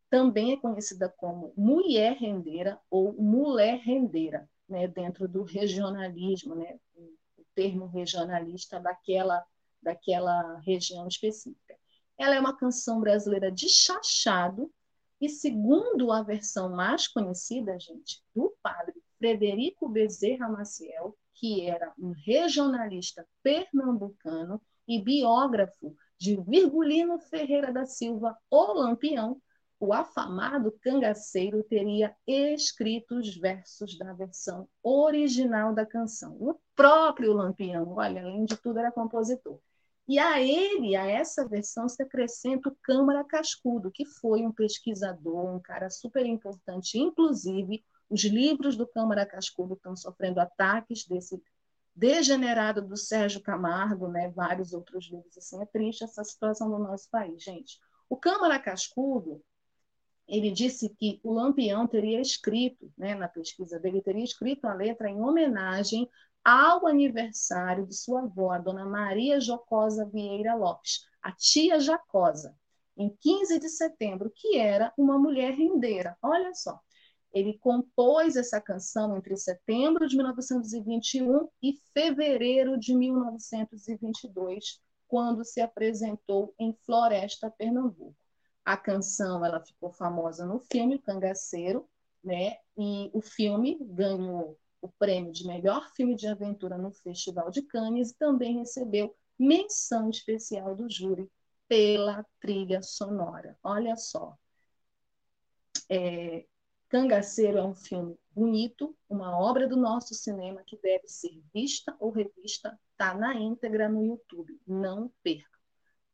Também é conhecida como Mulher Rendeira ou Mulher Rendeira né, dentro do regionalismo, né, o termo regionalista daquela, daquela região específica. Ela é uma canção brasileira de chachado, e segundo a versão mais conhecida, gente, do padre Frederico Bezerra Maciel, que era um regionalista pernambucano e biógrafo de Virgulino Ferreira da Silva, o Lampião, o afamado cangaceiro teria escrito os versos da versão original da canção. O próprio Lampião, olha, além de tudo, era compositor. E a ele, a essa versão, se acrescenta o Câmara Cascudo, que foi um pesquisador, um cara super importante. Inclusive, os livros do Câmara Cascudo estão sofrendo ataques desse degenerado do Sérgio Camargo, né? vários outros livros. Assim, é triste essa situação do nosso país, gente. O Câmara Cascudo ele disse que o Lampião teria escrito, né, na pesquisa dele, teria escrito a letra em homenagem ao aniversário de sua avó, a dona Maria Jocosa Vieira Lopes, a tia Jacosa, em 15 de setembro, que era uma mulher rendeira. Olha só, ele compôs essa canção entre setembro de 1921 e fevereiro de 1922, quando se apresentou em Floresta, Pernambuco. A canção ela ficou famosa no filme Cangaceiro, né? E o filme ganhou o prêmio de melhor filme de aventura no Festival de Cannes e também recebeu menção especial do júri pela trilha sonora. Olha só. É, Cangaceiro é um filme bonito, uma obra do nosso cinema que deve ser vista ou revista, está na íntegra no YouTube. Não perca.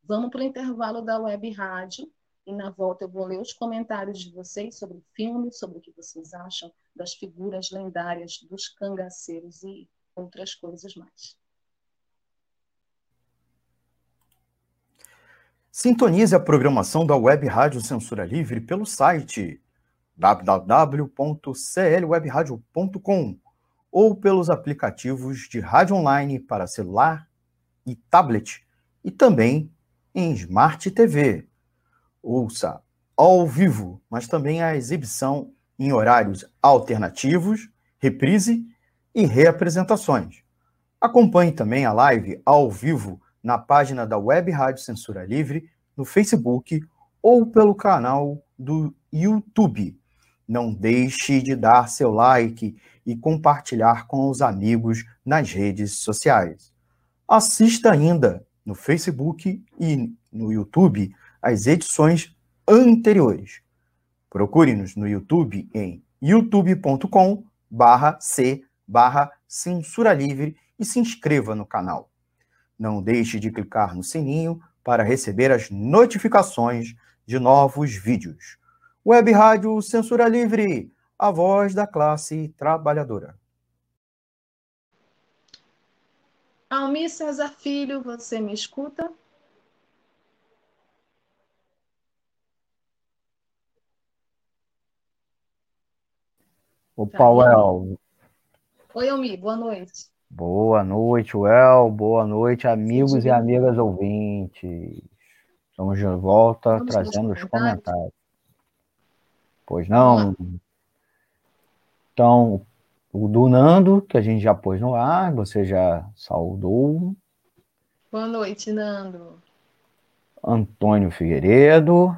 Vamos para o intervalo da web rádio e na volta eu vou ler os comentários de vocês sobre o filme, sobre o que vocês acham das figuras lendárias dos cangaceiros e outras coisas mais. Sintonize a programação da Web Rádio Censura Livre pelo site www.clwebradio.com ou pelos aplicativos de rádio online para celular e tablet e também em Smart TV ouça ao vivo, mas também a exibição em horários alternativos, reprise e reapresentações. Acompanhe também a live ao vivo na página da Web Rádio Censura Livre, no Facebook ou pelo canal do YouTube. Não deixe de dar seu like e compartilhar com os amigos nas redes sociais. Assista ainda no Facebook e no YouTube as edições anteriores. Procure-nos no YouTube em youtube.com barra c barra censura livre e se inscreva no canal. Não deixe de clicar no sininho para receber as notificações de novos vídeos. Web Rádio Censura Livre, a voz da classe trabalhadora. Almir César Filho, você me escuta? Opa, Well. Oi, Almir, boa noite. Boa noite, Well. Boa noite, amigos e amigas ouvintes. Estamos de volta Vamos trazendo os comentários. Pois não? Então, o do Nando, que a gente já pôs no ar, você já saudou. Boa noite, Nando. Antônio Figueiredo.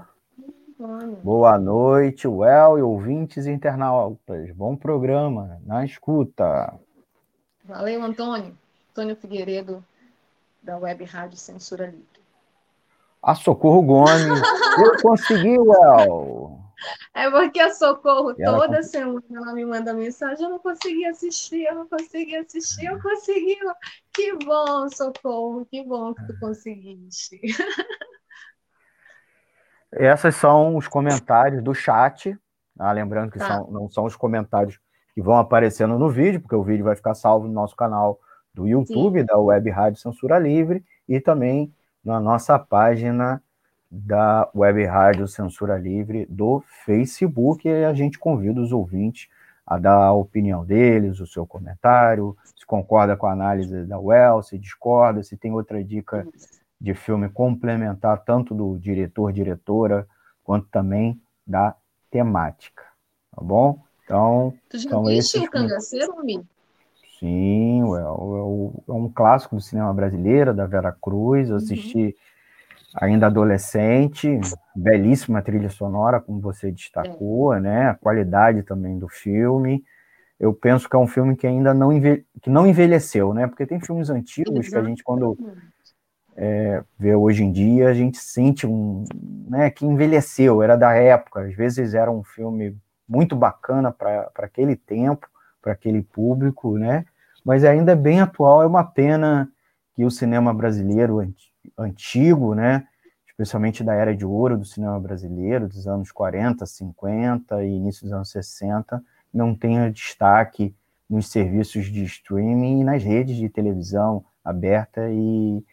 Boa noite, Well e ouvintes internautas. Bom programa, na escuta. Valeu, Antônio. Antônio Figueiredo, da Web Rádio Censura Livre. A Socorro Gomes. Eu consegui, Well. É porque a Socorro, toda semana, ela me manda mensagem: eu não consegui assistir, eu não consegui assistir, eu consegui. Que bom, Socorro, que bom que tu conseguiste. Essas são os comentários do chat. Ah, lembrando que tá. são, não são os comentários que vão aparecendo no vídeo, porque o vídeo vai ficar salvo no nosso canal do YouTube, Sim. da Web Rádio Censura Livre, e também na nossa página da Web Rádio Censura Livre do Facebook. E a gente convida os ouvintes a dar a opinião deles, o seu comentário, se concorda com a análise da Well, se discorda, se tem outra dica de filme complementar tanto do diretor, diretora, quanto também da temática, tá bom? Então, tu já então viste o Cangaceiro, amigo? Sim, é, é, é, um clássico do cinema brasileiro, da Vera Cruz, eu uhum. assisti uhum. Ainda adolescente, belíssima trilha sonora, como você destacou, é. né? A qualidade também do filme. Eu penso que é um filme que ainda não, envelhe... que não envelheceu, né? Porque tem filmes antigos Exatamente. que a gente, quando é, vê hoje em dia, a gente sente um, né, que envelheceu, era da época, às vezes era um filme muito bacana para aquele tempo, para aquele público, né? Mas ainda é bem atual, é uma pena que o cinema brasileiro antigo, né, especialmente da era de ouro do cinema brasileiro, dos anos 40, 50 e início dos anos 60, não tenha destaque nos serviços de streaming e nas redes de televisão aberta e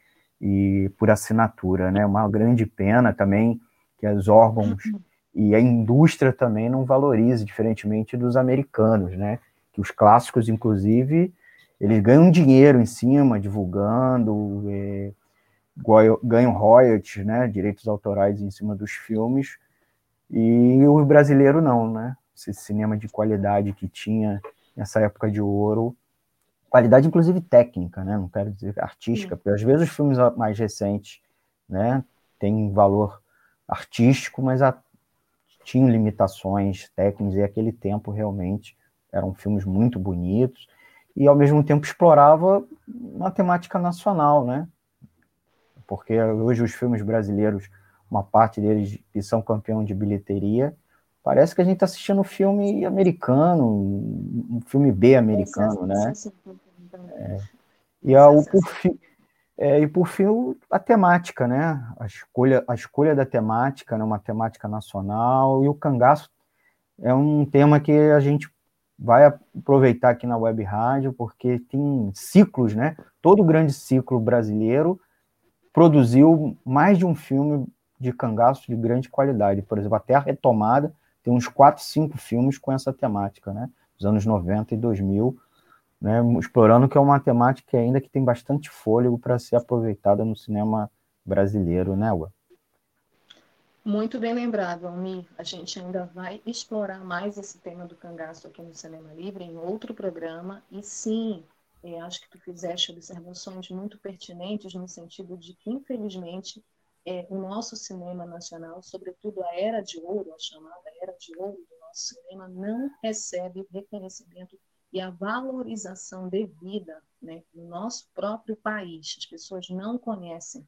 e por assinatura, né? Uma grande pena também que os órgãos uhum. e a indústria também não valorize, diferentemente dos americanos, né? Que os clássicos, inclusive, eles ganham dinheiro em cima, divulgando, é, ganham royalties, né? Direitos autorais em cima dos filmes, e o brasileiro não, né? Esse cinema de qualidade que tinha nessa época de ouro qualidade inclusive técnica, né? Não quero dizer artística, porque às vezes os filmes mais recentes, né, têm valor artístico, mas a, tinham limitações técnicas e aquele tempo realmente eram filmes muito bonitos e ao mesmo tempo explorava uma temática nacional, né? Porque hoje os filmes brasileiros, uma parte deles que são campeão de bilheteria, parece que a gente está assistindo um filme americano, um filme B americano, né? É. E, a, o, por fim, é, e por fim, a temática, né? A escolha, a escolha da temática, né? uma temática nacional, e o cangaço é um tema que a gente vai aproveitar aqui na Web Rádio, porque tem ciclos, né? Todo grande ciclo brasileiro produziu mais de um filme de cangaço de grande qualidade. Por exemplo, até a retomada tem uns 4, 5 filmes com essa temática, né? Dos anos 90 e 2000, né, explorando que é uma temática ainda que tem bastante fôlego para ser aproveitada no cinema brasileiro, né, Ua? Muito bem lembrado, Almir. A gente ainda vai explorar mais esse tema do cangaço aqui no Cinema Livre em outro programa. E sim, acho que tu fizeste observações muito pertinentes no sentido de que, infelizmente, é, o nosso cinema nacional, sobretudo a era de ouro, a chamada era de ouro do nosso cinema, não recebe reconhecimento e a valorização devida né, no nosso próprio país. As pessoas não conhecem.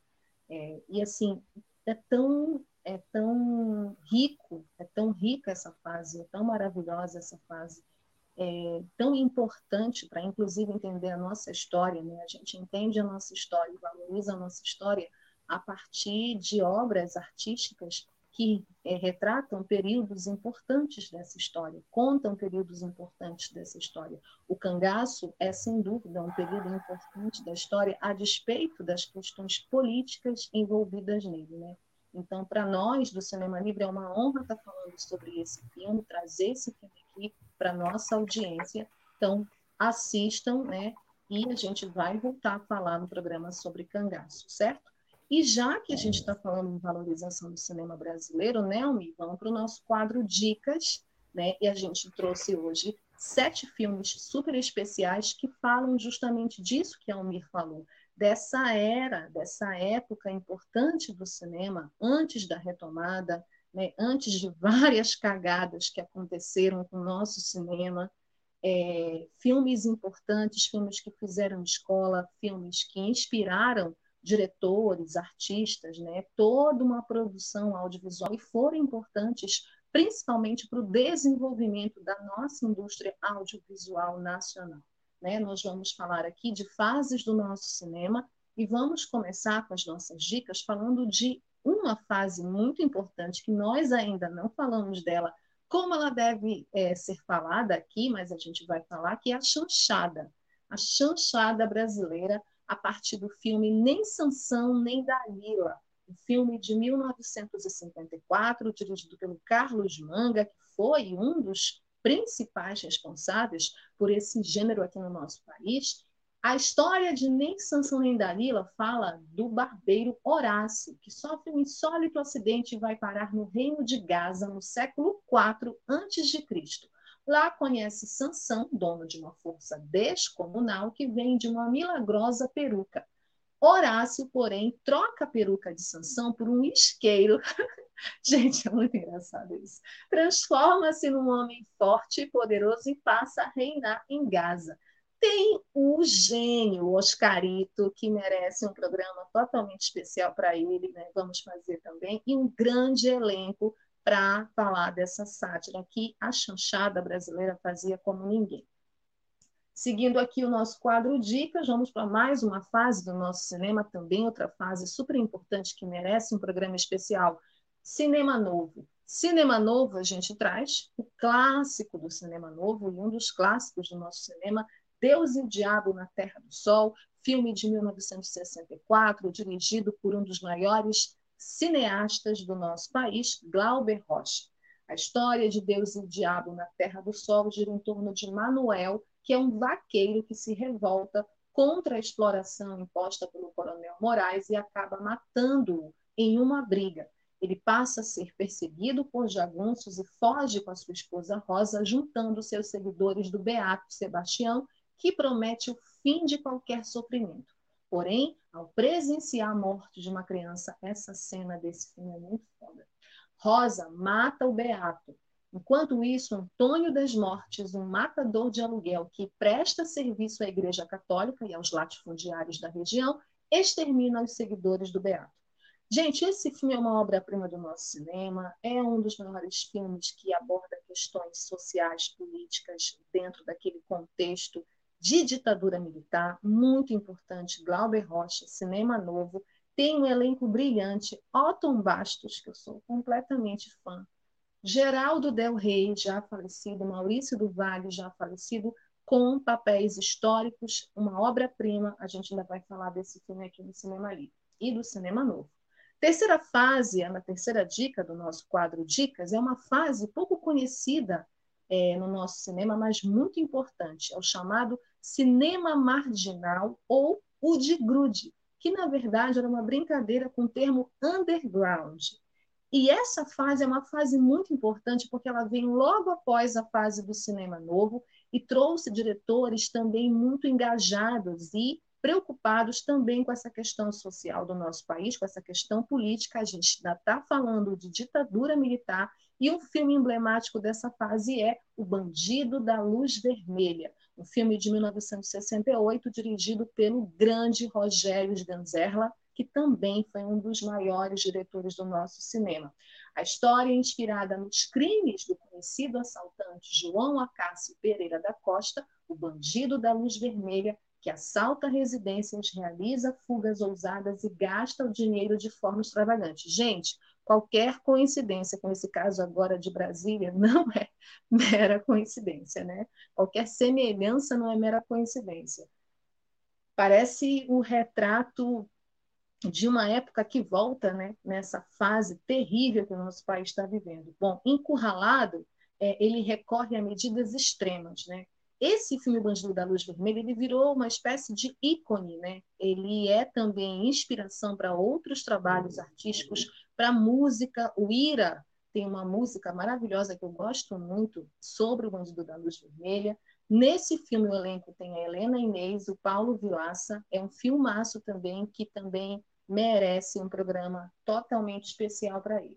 É, e assim, é tão, é tão rico, é tão rica essa fase, é tão maravilhosa essa fase, é tão importante para, inclusive, entender a nossa história. Né? A gente entende a nossa história, valoriza a nossa história a partir de obras artísticas que é, retratam períodos importantes dessa história, contam períodos importantes dessa história. O cangaço é, sem dúvida, um período importante da história, a despeito das questões políticas envolvidas nele. Né? Então, para nós do Cinema Livre, é uma honra estar falando sobre esse filme, trazer esse filme aqui para nossa audiência. Então, assistam, né? E a gente vai voltar a falar no programa sobre cangaço, certo? E já que a gente está falando em valorização do cinema brasileiro, né, Almi, vamos para o nosso quadro Dicas, né? E a gente trouxe hoje sete filmes super especiais que falam justamente disso que Almir falou, dessa era, dessa época importante do cinema, antes da retomada, né, antes de várias cagadas que aconteceram com o nosso cinema, é, filmes importantes, filmes que fizeram escola, filmes que inspiraram diretores, artistas, né, toda uma produção audiovisual e foram importantes principalmente para o desenvolvimento da nossa indústria audiovisual nacional. Né? Nós vamos falar aqui de fases do nosso cinema e vamos começar com as nossas dicas falando de uma fase muito importante que nós ainda não falamos dela, como ela deve é, ser falada aqui, mas a gente vai falar que é a chanchada, a chanchada brasileira a partir do filme Nem Sansão nem Dalila, um filme de 1954, dirigido pelo Carlos Manga, que foi um dos principais responsáveis por esse gênero aqui no nosso país. A história de Nem Sansão nem Dalila fala do barbeiro Horácio, que sofre um insólito acidente e vai parar no reino de Gaza no século IV a.C. Lá conhece Sansão, dono de uma força descomunal que vem de uma milagrosa peruca. Horácio, porém, troca a peruca de Sansão por um isqueiro. Gente, é muito engraçado isso. Transforma-se num homem forte e poderoso e passa a reinar em Gaza. Tem o gênio Oscarito, que merece um programa totalmente especial para ele, né? vamos fazer também, e um grande elenco para falar dessa sátira que a chanchada brasileira fazia como ninguém. Seguindo aqui o nosso quadro Dicas, vamos para mais uma fase do nosso cinema, também outra fase super importante que merece um programa especial: Cinema Novo. Cinema Novo, a gente traz o clássico do cinema novo e um dos clássicos do nosso cinema, Deus e o Diabo na Terra do Sol, filme de 1964, dirigido por um dos maiores cineastas do nosso país, Glauber Rocha. A história de Deus e o Diabo na Terra do Sol gira em torno de Manuel, que é um vaqueiro que se revolta contra a exploração imposta pelo coronel Moraes e acaba matando-o em uma briga. Ele passa a ser perseguido por jagunços e foge com a sua esposa Rosa, juntando seus seguidores do Beato Sebastião, que promete o fim de qualquer sofrimento. Porém, ao presenciar a morte de uma criança, essa cena desse filme é muito foda. Rosa mata o Beato. Enquanto isso, Antônio das Mortes, um matador de aluguel que presta serviço à Igreja Católica e aos latifundiários da região, extermina os seguidores do Beato. Gente, esse filme é uma obra-prima do nosso cinema, é um dos maiores filmes que aborda questões sociais, políticas dentro daquele contexto de ditadura militar, muito importante, Glauber Rocha, Cinema Novo, tem um elenco brilhante, Otton Bastos, que eu sou completamente fã, Geraldo Del Rey, já falecido, Maurício do Vale, já falecido, com papéis históricos, uma obra-prima, a gente ainda vai falar desse filme aqui no Cinema Livre, e do Cinema Novo. Terceira fase, a terceira dica do nosso quadro Dicas, é uma fase pouco conhecida é, no nosso cinema, mas muito importante. É o chamado cinema marginal ou o de grude, que na verdade era uma brincadeira com o termo underground. E essa fase é uma fase muito importante porque ela vem logo após a fase do cinema novo e trouxe diretores também muito engajados e preocupados também com essa questão social do nosso país, com essa questão política. A gente ainda está falando de ditadura militar e o filme emblemático dessa fase é O Bandido da Luz Vermelha, um filme de 1968 dirigido pelo grande Rogério Ganzerla, que também foi um dos maiores diretores do nosso cinema. A história é inspirada nos crimes do conhecido assaltante João Acácio Pereira da Costa, o bandido da luz vermelha, que assalta residências, realiza fugas ousadas e gasta o dinheiro de forma extravagante. Gente, qualquer coincidência com esse caso agora de Brasília não é mera coincidência, né? Qualquer semelhança não é mera coincidência. Parece o retrato de uma época que volta, né, nessa fase terrível que o nosso país está vivendo. Bom, encurralado, é, ele recorre a medidas extremas, né? esse filme Bandido da Luz Vermelha ele virou uma espécie de ícone, né? Ele é também inspiração para outros trabalhos artísticos, para música. O Ira tem uma música maravilhosa que eu gosto muito sobre o Bandido da Luz Vermelha. Nesse filme o elenco tem a Helena Inês, o Paulo Vilaça. É um filmaço também que também merece um programa totalmente especial para ele.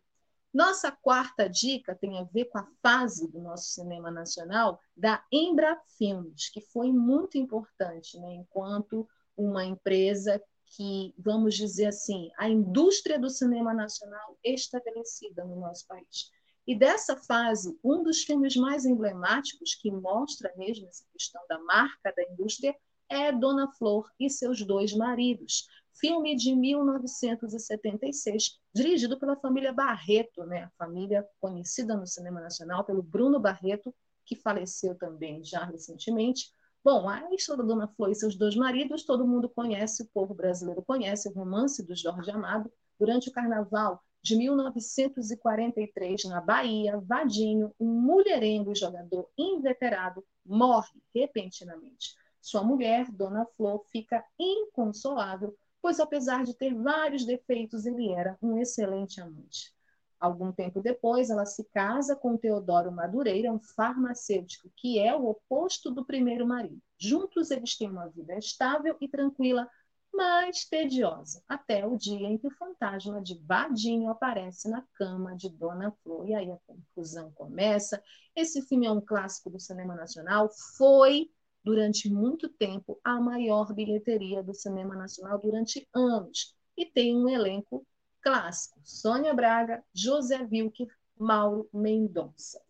Nossa quarta dica tem a ver com a fase do nosso cinema nacional da Embra Filmes, que foi muito importante, né, enquanto uma empresa que, vamos dizer assim, a indústria do cinema nacional estabelecida no nosso país. E dessa fase, um dos filmes mais emblemáticos que mostra mesmo essa questão da marca da indústria é Dona Flor e seus dois maridos, filme de 1976, dirigido pela família Barreto, né? a família conhecida no cinema nacional pelo Bruno Barreto, que faleceu também já recentemente. Bom, a história da Dona Flor e seus dois maridos, todo mundo conhece, o povo brasileiro conhece, o romance do Jorge Amado. Durante o carnaval de 1943, na Bahia, Vadinho, um mulherengo jogador inveterado, morre repentinamente. Sua mulher, Dona Flor, fica inconsolável pois apesar de ter vários defeitos, ele era um excelente amante. Algum tempo depois, ela se casa com Teodoro Madureira, um farmacêutico que é o oposto do primeiro marido. Juntos, eles têm uma vida estável e tranquila, mas tediosa, até o dia em que o fantasma de Vadinho aparece na cama de Dona Flor. E aí a confusão começa. Esse filme é um clássico do cinema nacional, foi durante muito tempo, a maior bilheteria do cinema nacional durante anos. E tem um elenco clássico: Sônia Braga, José Wilker, Mauro Mendonça.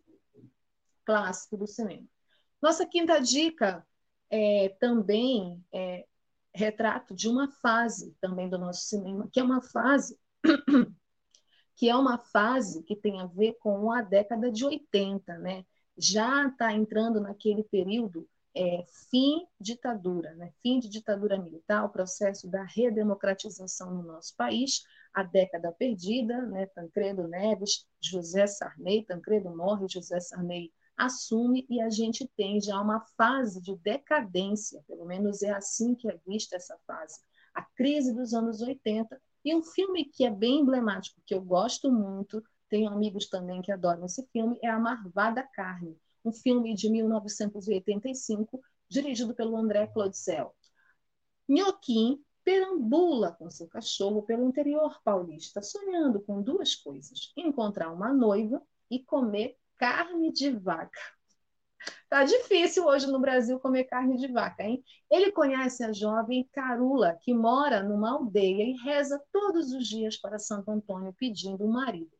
Clássico do cinema. Nossa quinta dica é também é retrato de uma fase também do nosso cinema, que é uma fase que é uma fase que tem a ver com a década de 80, né? Já está entrando naquele período é, fim ditadura, né? fim de ditadura militar, o processo da redemocratização no nosso país, a década perdida, né? Tancredo Neves, José Sarney, Tancredo morre, José Sarney assume e a gente tem já uma fase de decadência, pelo menos é assim que é vista essa fase, a crise dos anos 80 e um filme que é bem emblemático, que eu gosto muito, tenho amigos também que adoram esse filme, é A Marvada Carne, um filme de 1985, dirigido pelo André Claudicel. Nhoquim perambula com seu cachorro pelo interior paulista, sonhando com duas coisas: encontrar uma noiva e comer carne de vaca. Tá difícil hoje no Brasil comer carne de vaca, hein? Ele conhece a jovem Carula, que mora numa aldeia e reza todos os dias para Santo Antônio pedindo um marido.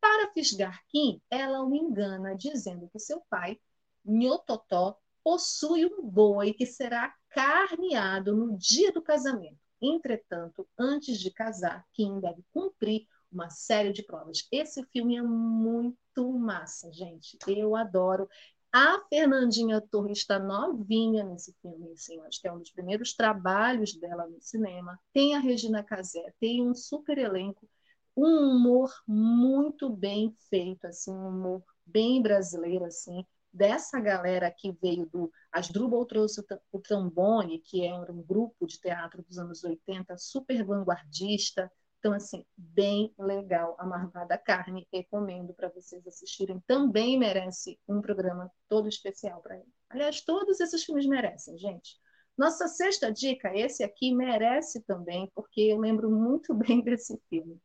Para fisgar Kim, ela o engana, dizendo que seu pai, Nhototó, possui um boi que será carneado no dia do casamento. Entretanto, antes de casar, Kim deve cumprir uma série de provas. Esse filme é muito massa, gente. Eu adoro. A Fernandinha Torres está novinha nesse filme, assim, acho que é um dos primeiros trabalhos dela no cinema. Tem a Regina Casé, tem um super elenco um humor muito bem feito, assim, um humor bem brasileiro, assim, dessa galera que veio do Asdrubal trouxe o trombone, que é um grupo de teatro dos anos 80, super vanguardista. Então, assim, bem legal. A Marvada Carne, recomendo para vocês assistirem. Também merece um programa todo especial para ele. Aliás, todos esses filmes merecem, gente. Nossa sexta dica, esse aqui merece também, porque eu lembro muito bem desse filme.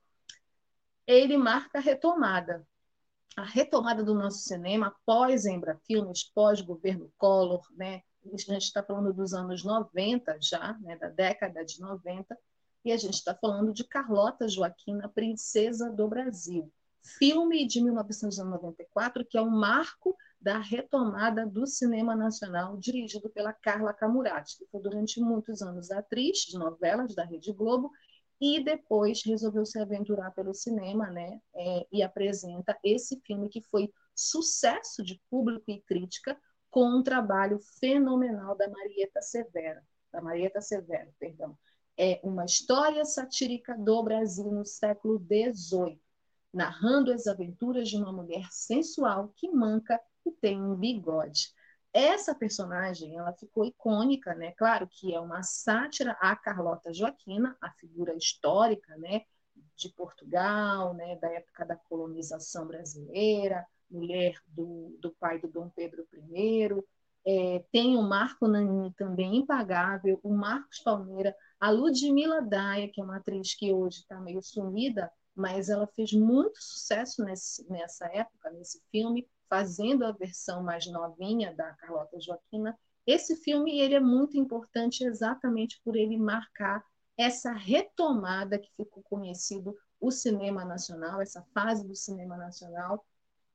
Ele marca a retomada. A retomada do nosso cinema pós-Embra Filmes, pós-governo Collor, né? A gente está falando dos anos 90 já, né? da década de 90, e a gente está falando de Carlota Joaquina, Princesa do Brasil. Filme de 1994, que é um marco da retomada do cinema nacional, dirigido pela Carla Camurati, que foi durante muitos anos atriz de novelas da Rede Globo e depois resolveu se aventurar pelo cinema, né? É, e apresenta esse filme que foi sucesso de público e crítica com um trabalho fenomenal da Marieta Severa, da Marieta Severo, perdão. É uma história satírica do Brasil no século XVIII, narrando as aventuras de uma mulher sensual que manca e tem um bigode. Essa personagem, ela ficou icônica, né? Claro que é uma sátira a Carlota Joaquina, a figura histórica, né? De Portugal, né? Da época da colonização brasileira, mulher do, do pai do Dom Pedro I. É, tem o Marco Nanini também impagável, o Marcos Palmeira, a Ludmila Daia, que é uma atriz que hoje está meio sumida, mas ela fez muito sucesso nesse, nessa época, nesse filme, fazendo a versão mais novinha da Carlota Joaquina. Esse filme ele é muito importante exatamente por ele marcar essa retomada que ficou conhecido o cinema nacional, essa fase do cinema nacional,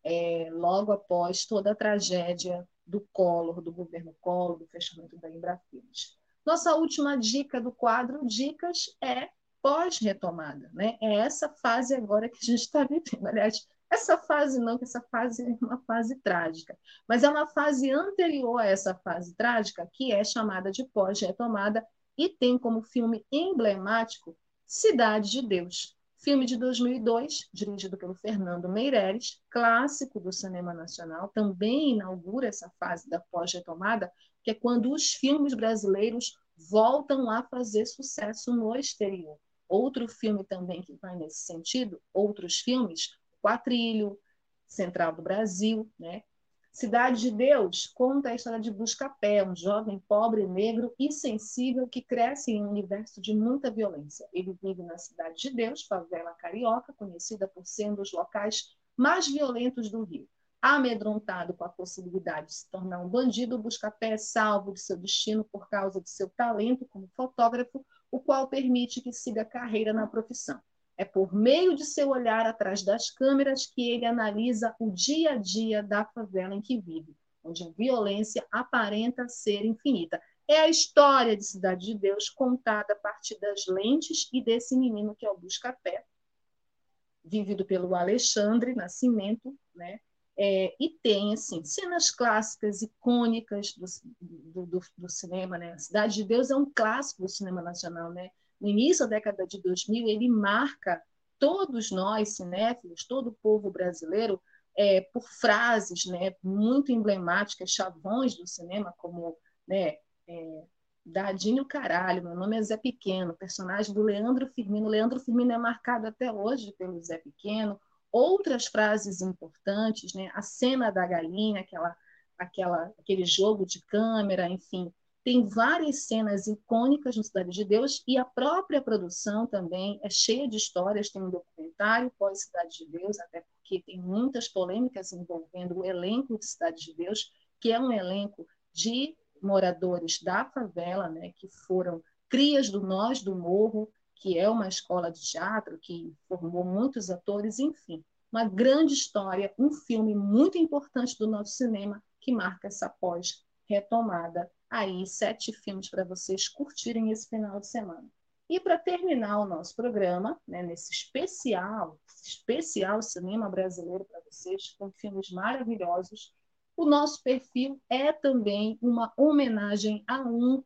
é, logo após toda a tragédia do Collor, do governo Collor, do fechamento da Embrafilmes. Nossa última dica do quadro Dicas é pós-retomada, né? É essa fase agora que a gente está vivendo. Aliás, essa fase não, que essa fase é uma fase trágica, mas é uma fase anterior a essa fase trágica, que é chamada de pós-retomada e tem como filme emblemático Cidade de Deus, filme de 2002, dirigido pelo Fernando Meireles, clássico do cinema nacional, também inaugura essa fase da pós-retomada, que é quando os filmes brasileiros voltam a fazer sucesso no exterior. Outro filme também que vai nesse sentido, outros filmes, Quatrilho, Central do Brasil, né? Cidade de Deus conta a história de Buscapé, um jovem pobre, negro e sensível que cresce em um universo de muita violência. Ele vive na Cidade de Deus, favela carioca, conhecida por ser um dos locais mais violentos do Rio. Amedrontado com a possibilidade de se tornar um bandido, Buscapé é salvo de seu destino por causa de seu talento como fotógrafo, o qual permite que siga carreira na profissão. É por meio de seu olhar atrás das câmeras que ele analisa o dia a dia da favela em que vive, onde a violência aparenta ser infinita. É a história de Cidade de Deus contada a partir das lentes e desse menino que é o Buscapé, vivido pelo Alexandre Nascimento, né? É, e tem assim cenas clássicas icônicas do, do, do, cinema, né? Cidade de Deus é um clássico do cinema nacional, né? No início da década de 2000, ele marca todos nós, cinéfilos, todo o povo brasileiro, é, por frases né, muito emblemáticas, chavões do cinema, como né, é, Dadinho Caralho, meu nome é Zé Pequeno, personagem do Leandro Firmino. Leandro Firmino é marcado até hoje pelo Zé Pequeno. Outras frases importantes, né, a cena da galinha, aquela, aquela, aquele jogo de câmera, enfim, tem várias cenas icônicas no Cidade de Deus e a própria produção também é cheia de histórias. Tem um documentário pós-Cidade de Deus, até porque tem muitas polêmicas envolvendo o elenco de Cidade de Deus, que é um elenco de moradores da favela, né, que foram crias do Nós do Morro, que é uma escola de teatro que formou muitos atores, enfim, uma grande história, um filme muito importante do nosso cinema que marca essa pós-retomada aí sete filmes para vocês curtirem esse final de semana. E para terminar o nosso programa, né, nesse especial, especial cinema brasileiro para vocês, com filmes maravilhosos, o nosso perfil é também uma homenagem a um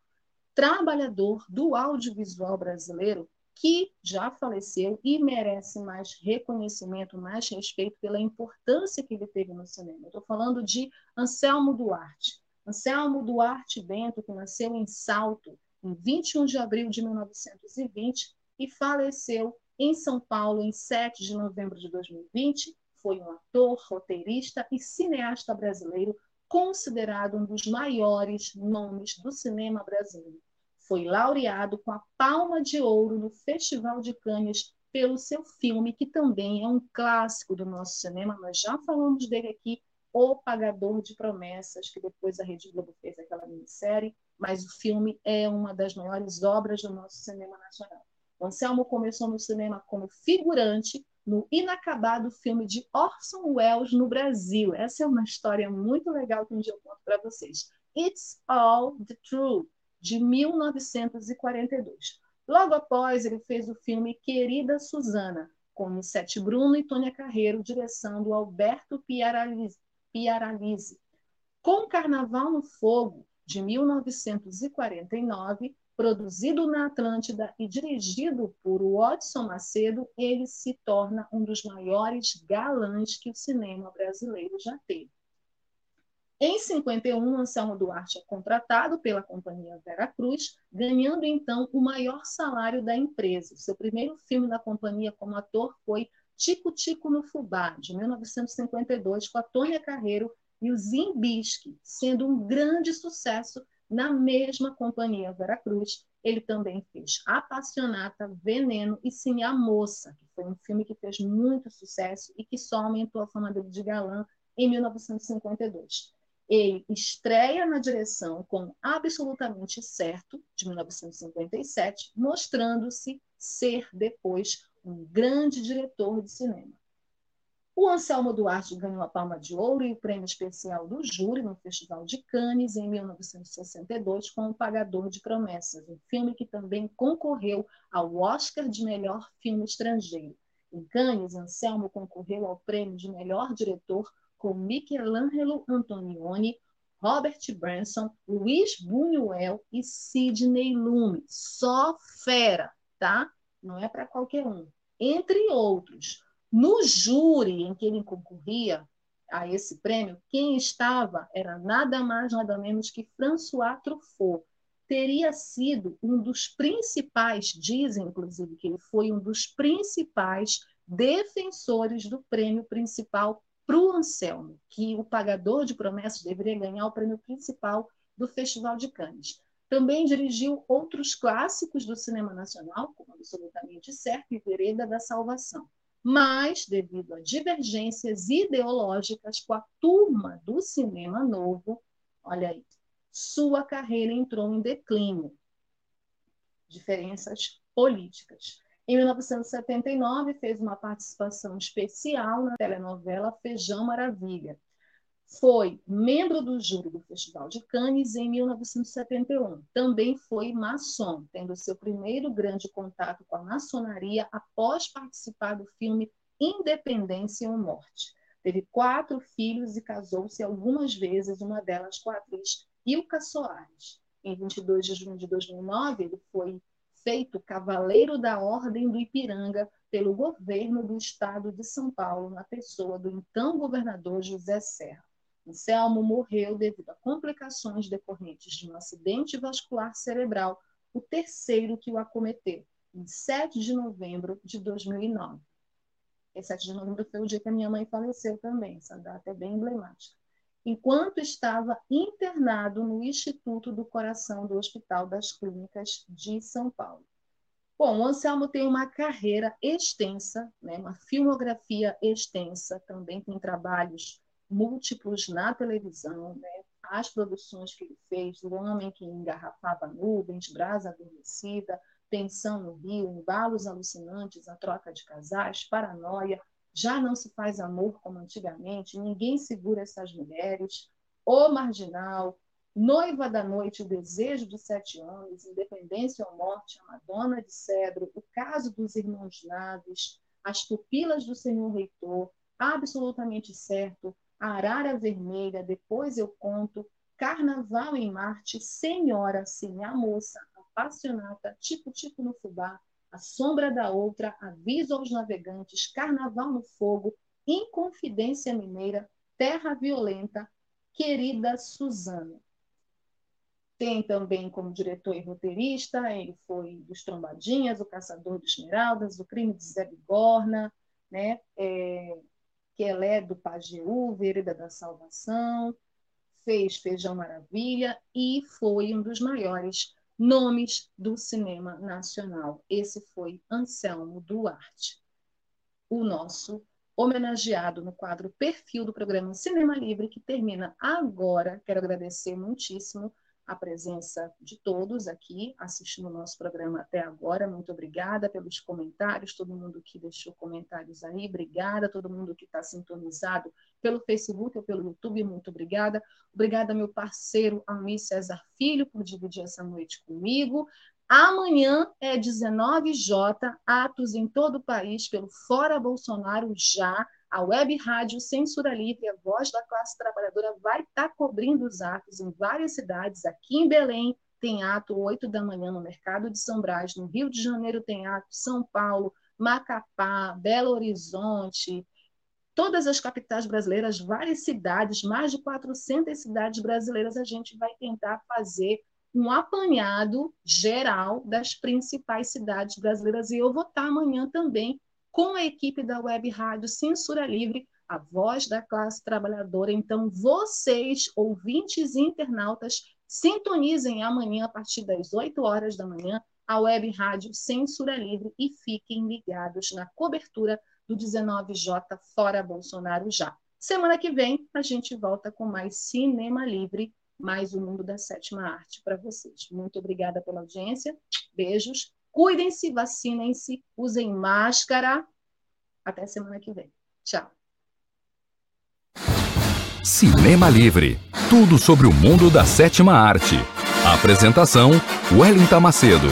trabalhador do audiovisual brasileiro que já faleceu e merece mais reconhecimento, mais respeito pela importância que ele teve no cinema. Estou falando de Anselmo Duarte. Anselmo Duarte Bento, que nasceu em Salto em 21 de abril de 1920 e faleceu em São Paulo em 7 de novembro de 2020, foi um ator, roteirista e cineasta brasileiro considerado um dos maiores nomes do cinema brasileiro. Foi laureado com a Palma de Ouro no Festival de Cannes pelo seu filme, que também é um clássico do nosso cinema, nós já falamos dele aqui, O Pagador de Promessas, que depois a Rede Globo fez aquela minissérie, mas o filme é uma das maiores obras do nosso cinema nacional. O Anselmo começou no cinema como figurante no inacabado filme de Orson Welles no Brasil. Essa é uma história muito legal que um dia eu conto para vocês. It's All the Truth, de 1942. Logo após, ele fez o filme Querida Susana, com Nissete Bruno e Tônia Carreiro, direção do Alberto Piaralise. Com Carnaval no Fogo, de 1949, produzido na Atlântida e dirigido por Watson Macedo, ele se torna um dos maiores galãs que o cinema brasileiro já teve. Em 51, Anselmo Duarte é contratado pela companhia Vera Cruz, ganhando então o maior salário da empresa. Seu primeiro filme na companhia como ator foi Tico Tico no Fubá, de 1952, com a Tônia Carreiro e o Zimbisque, sendo um grande sucesso na mesma companhia Vera Cruz. Ele também fez Apassionata, Veneno e Sim a Moça, que foi um filme que fez muito sucesso e que só aumentou a fama dele de galã em 1952. Ele estreia na direção com Absolutamente Certo, de 1957, mostrando-se ser depois um grande diretor de cinema. O Anselmo Duarte ganhou a Palma de Ouro e o prêmio especial do júri no Festival de Cannes em 1962 com O Pagador de Promessas, um filme que também concorreu ao Oscar de melhor filme estrangeiro. Em Cannes, Anselmo concorreu ao prêmio de melhor diretor com Michelangelo Antonioni, Robert Branson, Luiz Buñuel e Sidney Lumet. Só fera, tá? Não é para qualquer um. Entre outros. No júri em que ele concorria a esse prêmio, quem estava era nada mais, nada menos que François Truffaut. Teria sido um dos principais, dizem inclusive que ele foi um dos principais defensores do prêmio principal para o Anselmo, que o pagador de promessas deveria ganhar o prêmio principal do Festival de Cannes. Também dirigiu outros clássicos do cinema nacional, como Absolutamente Certo e Vereda da Salvação. Mas, devido a divergências ideológicas com a turma do cinema novo, olha aí, sua carreira entrou em declínio. Diferenças políticas. Em 1979, fez uma participação especial na telenovela Feijão Maravilha. Foi membro do júri do Festival de Cannes em 1971. Também foi maçom, tendo seu primeiro grande contato com a maçonaria após participar do filme Independência ou Morte. Teve quatro filhos e casou-se algumas vezes, uma delas com a atriz Ilka Soares. Em 22 de junho de 2009, ele foi feito cavaleiro da Ordem do Ipiranga pelo governo do estado de São Paulo, na pessoa do então governador José Serra. Anselmo morreu devido a complicações decorrentes de um acidente vascular cerebral, o terceiro que o acometeu, em 7 de novembro de 2009. Esse 7 de novembro foi o dia que a minha mãe faleceu também, essa data é bem emblemática enquanto estava internado no Instituto do Coração do Hospital das Clínicas de São Paulo. Bom, o Anselmo tem uma carreira extensa, né, uma filmografia extensa, também tem trabalhos múltiplos na televisão, né, as produções que ele fez, O Homem que Engarrafava Nuvens, Brasa Adormecida, Tensão no Rio, Embalos Alucinantes, A Troca de Casais, Paranoia, já não se faz amor como antigamente, ninguém segura essas mulheres. O Marginal, Noiva da Noite, O Desejo de Sete Anos, Independência ou Morte, A Madonna de Cedro, O Caso dos Irmãos Naves, As Pupilas do Senhor Reitor, Absolutamente Certo, Arara Vermelha, Depois Eu Conto, Carnaval em Marte, Senhora, Sim, a Moça, Apaixonata, Tipo Tipo no Fubá, a sombra da outra, aviso aos navegantes, carnaval no fogo, inconfidência mineira, terra violenta, querida Suzana. Tem também como diretor e roteirista, ele foi dos Trombadinhas, o Caçador de Esmeraldas, o Crime de Zé Bigorna, né? É, Quelé do Pajeú, Vereda da Salvação. fez Feijão Maravilha e foi um dos maiores nomes do cinema nacional. Esse foi Anselmo Duarte, o nosso homenageado no quadro Perfil do programa Cinema Livre, que termina agora. Quero agradecer muitíssimo a presença de todos aqui assistindo o nosso programa até agora. Muito obrigada pelos comentários, todo mundo que deixou comentários aí, obrigada, todo mundo que está sintonizado pelo Facebook ou pelo YouTube, muito obrigada. Obrigada, meu parceiro Almir César Filho, por dividir essa noite comigo. Amanhã é 19J, atos em todo o país pelo Fora Bolsonaro já a Web Rádio Censura Livre, a voz da classe trabalhadora, vai estar tá cobrindo os atos em várias cidades. Aqui em Belém tem ato 8 da manhã no Mercado de São Brás, no Rio de Janeiro tem ato, São Paulo, Macapá, Belo Horizonte, todas as capitais brasileiras, várias cidades, mais de 400 cidades brasileiras, a gente vai tentar fazer um apanhado geral das principais cidades brasileiras. E eu vou estar amanhã também com a equipe da Web Rádio Censura Livre, a voz da classe trabalhadora. Então, vocês, ouvintes e internautas, sintonizem amanhã, a partir das 8 horas da manhã, a Web Rádio Censura Livre e fiquem ligados na cobertura do 19J Fora Bolsonaro já. Semana que vem, a gente volta com mais Cinema Livre, mais o mundo da sétima arte para vocês. Muito obrigada pela audiência. Beijos Cuidem-se, vacinem-se, usem máscara. Até semana que vem. Tchau. Cinema Livre tudo sobre o mundo da sétima arte. Apresentação: Wellington Macedo.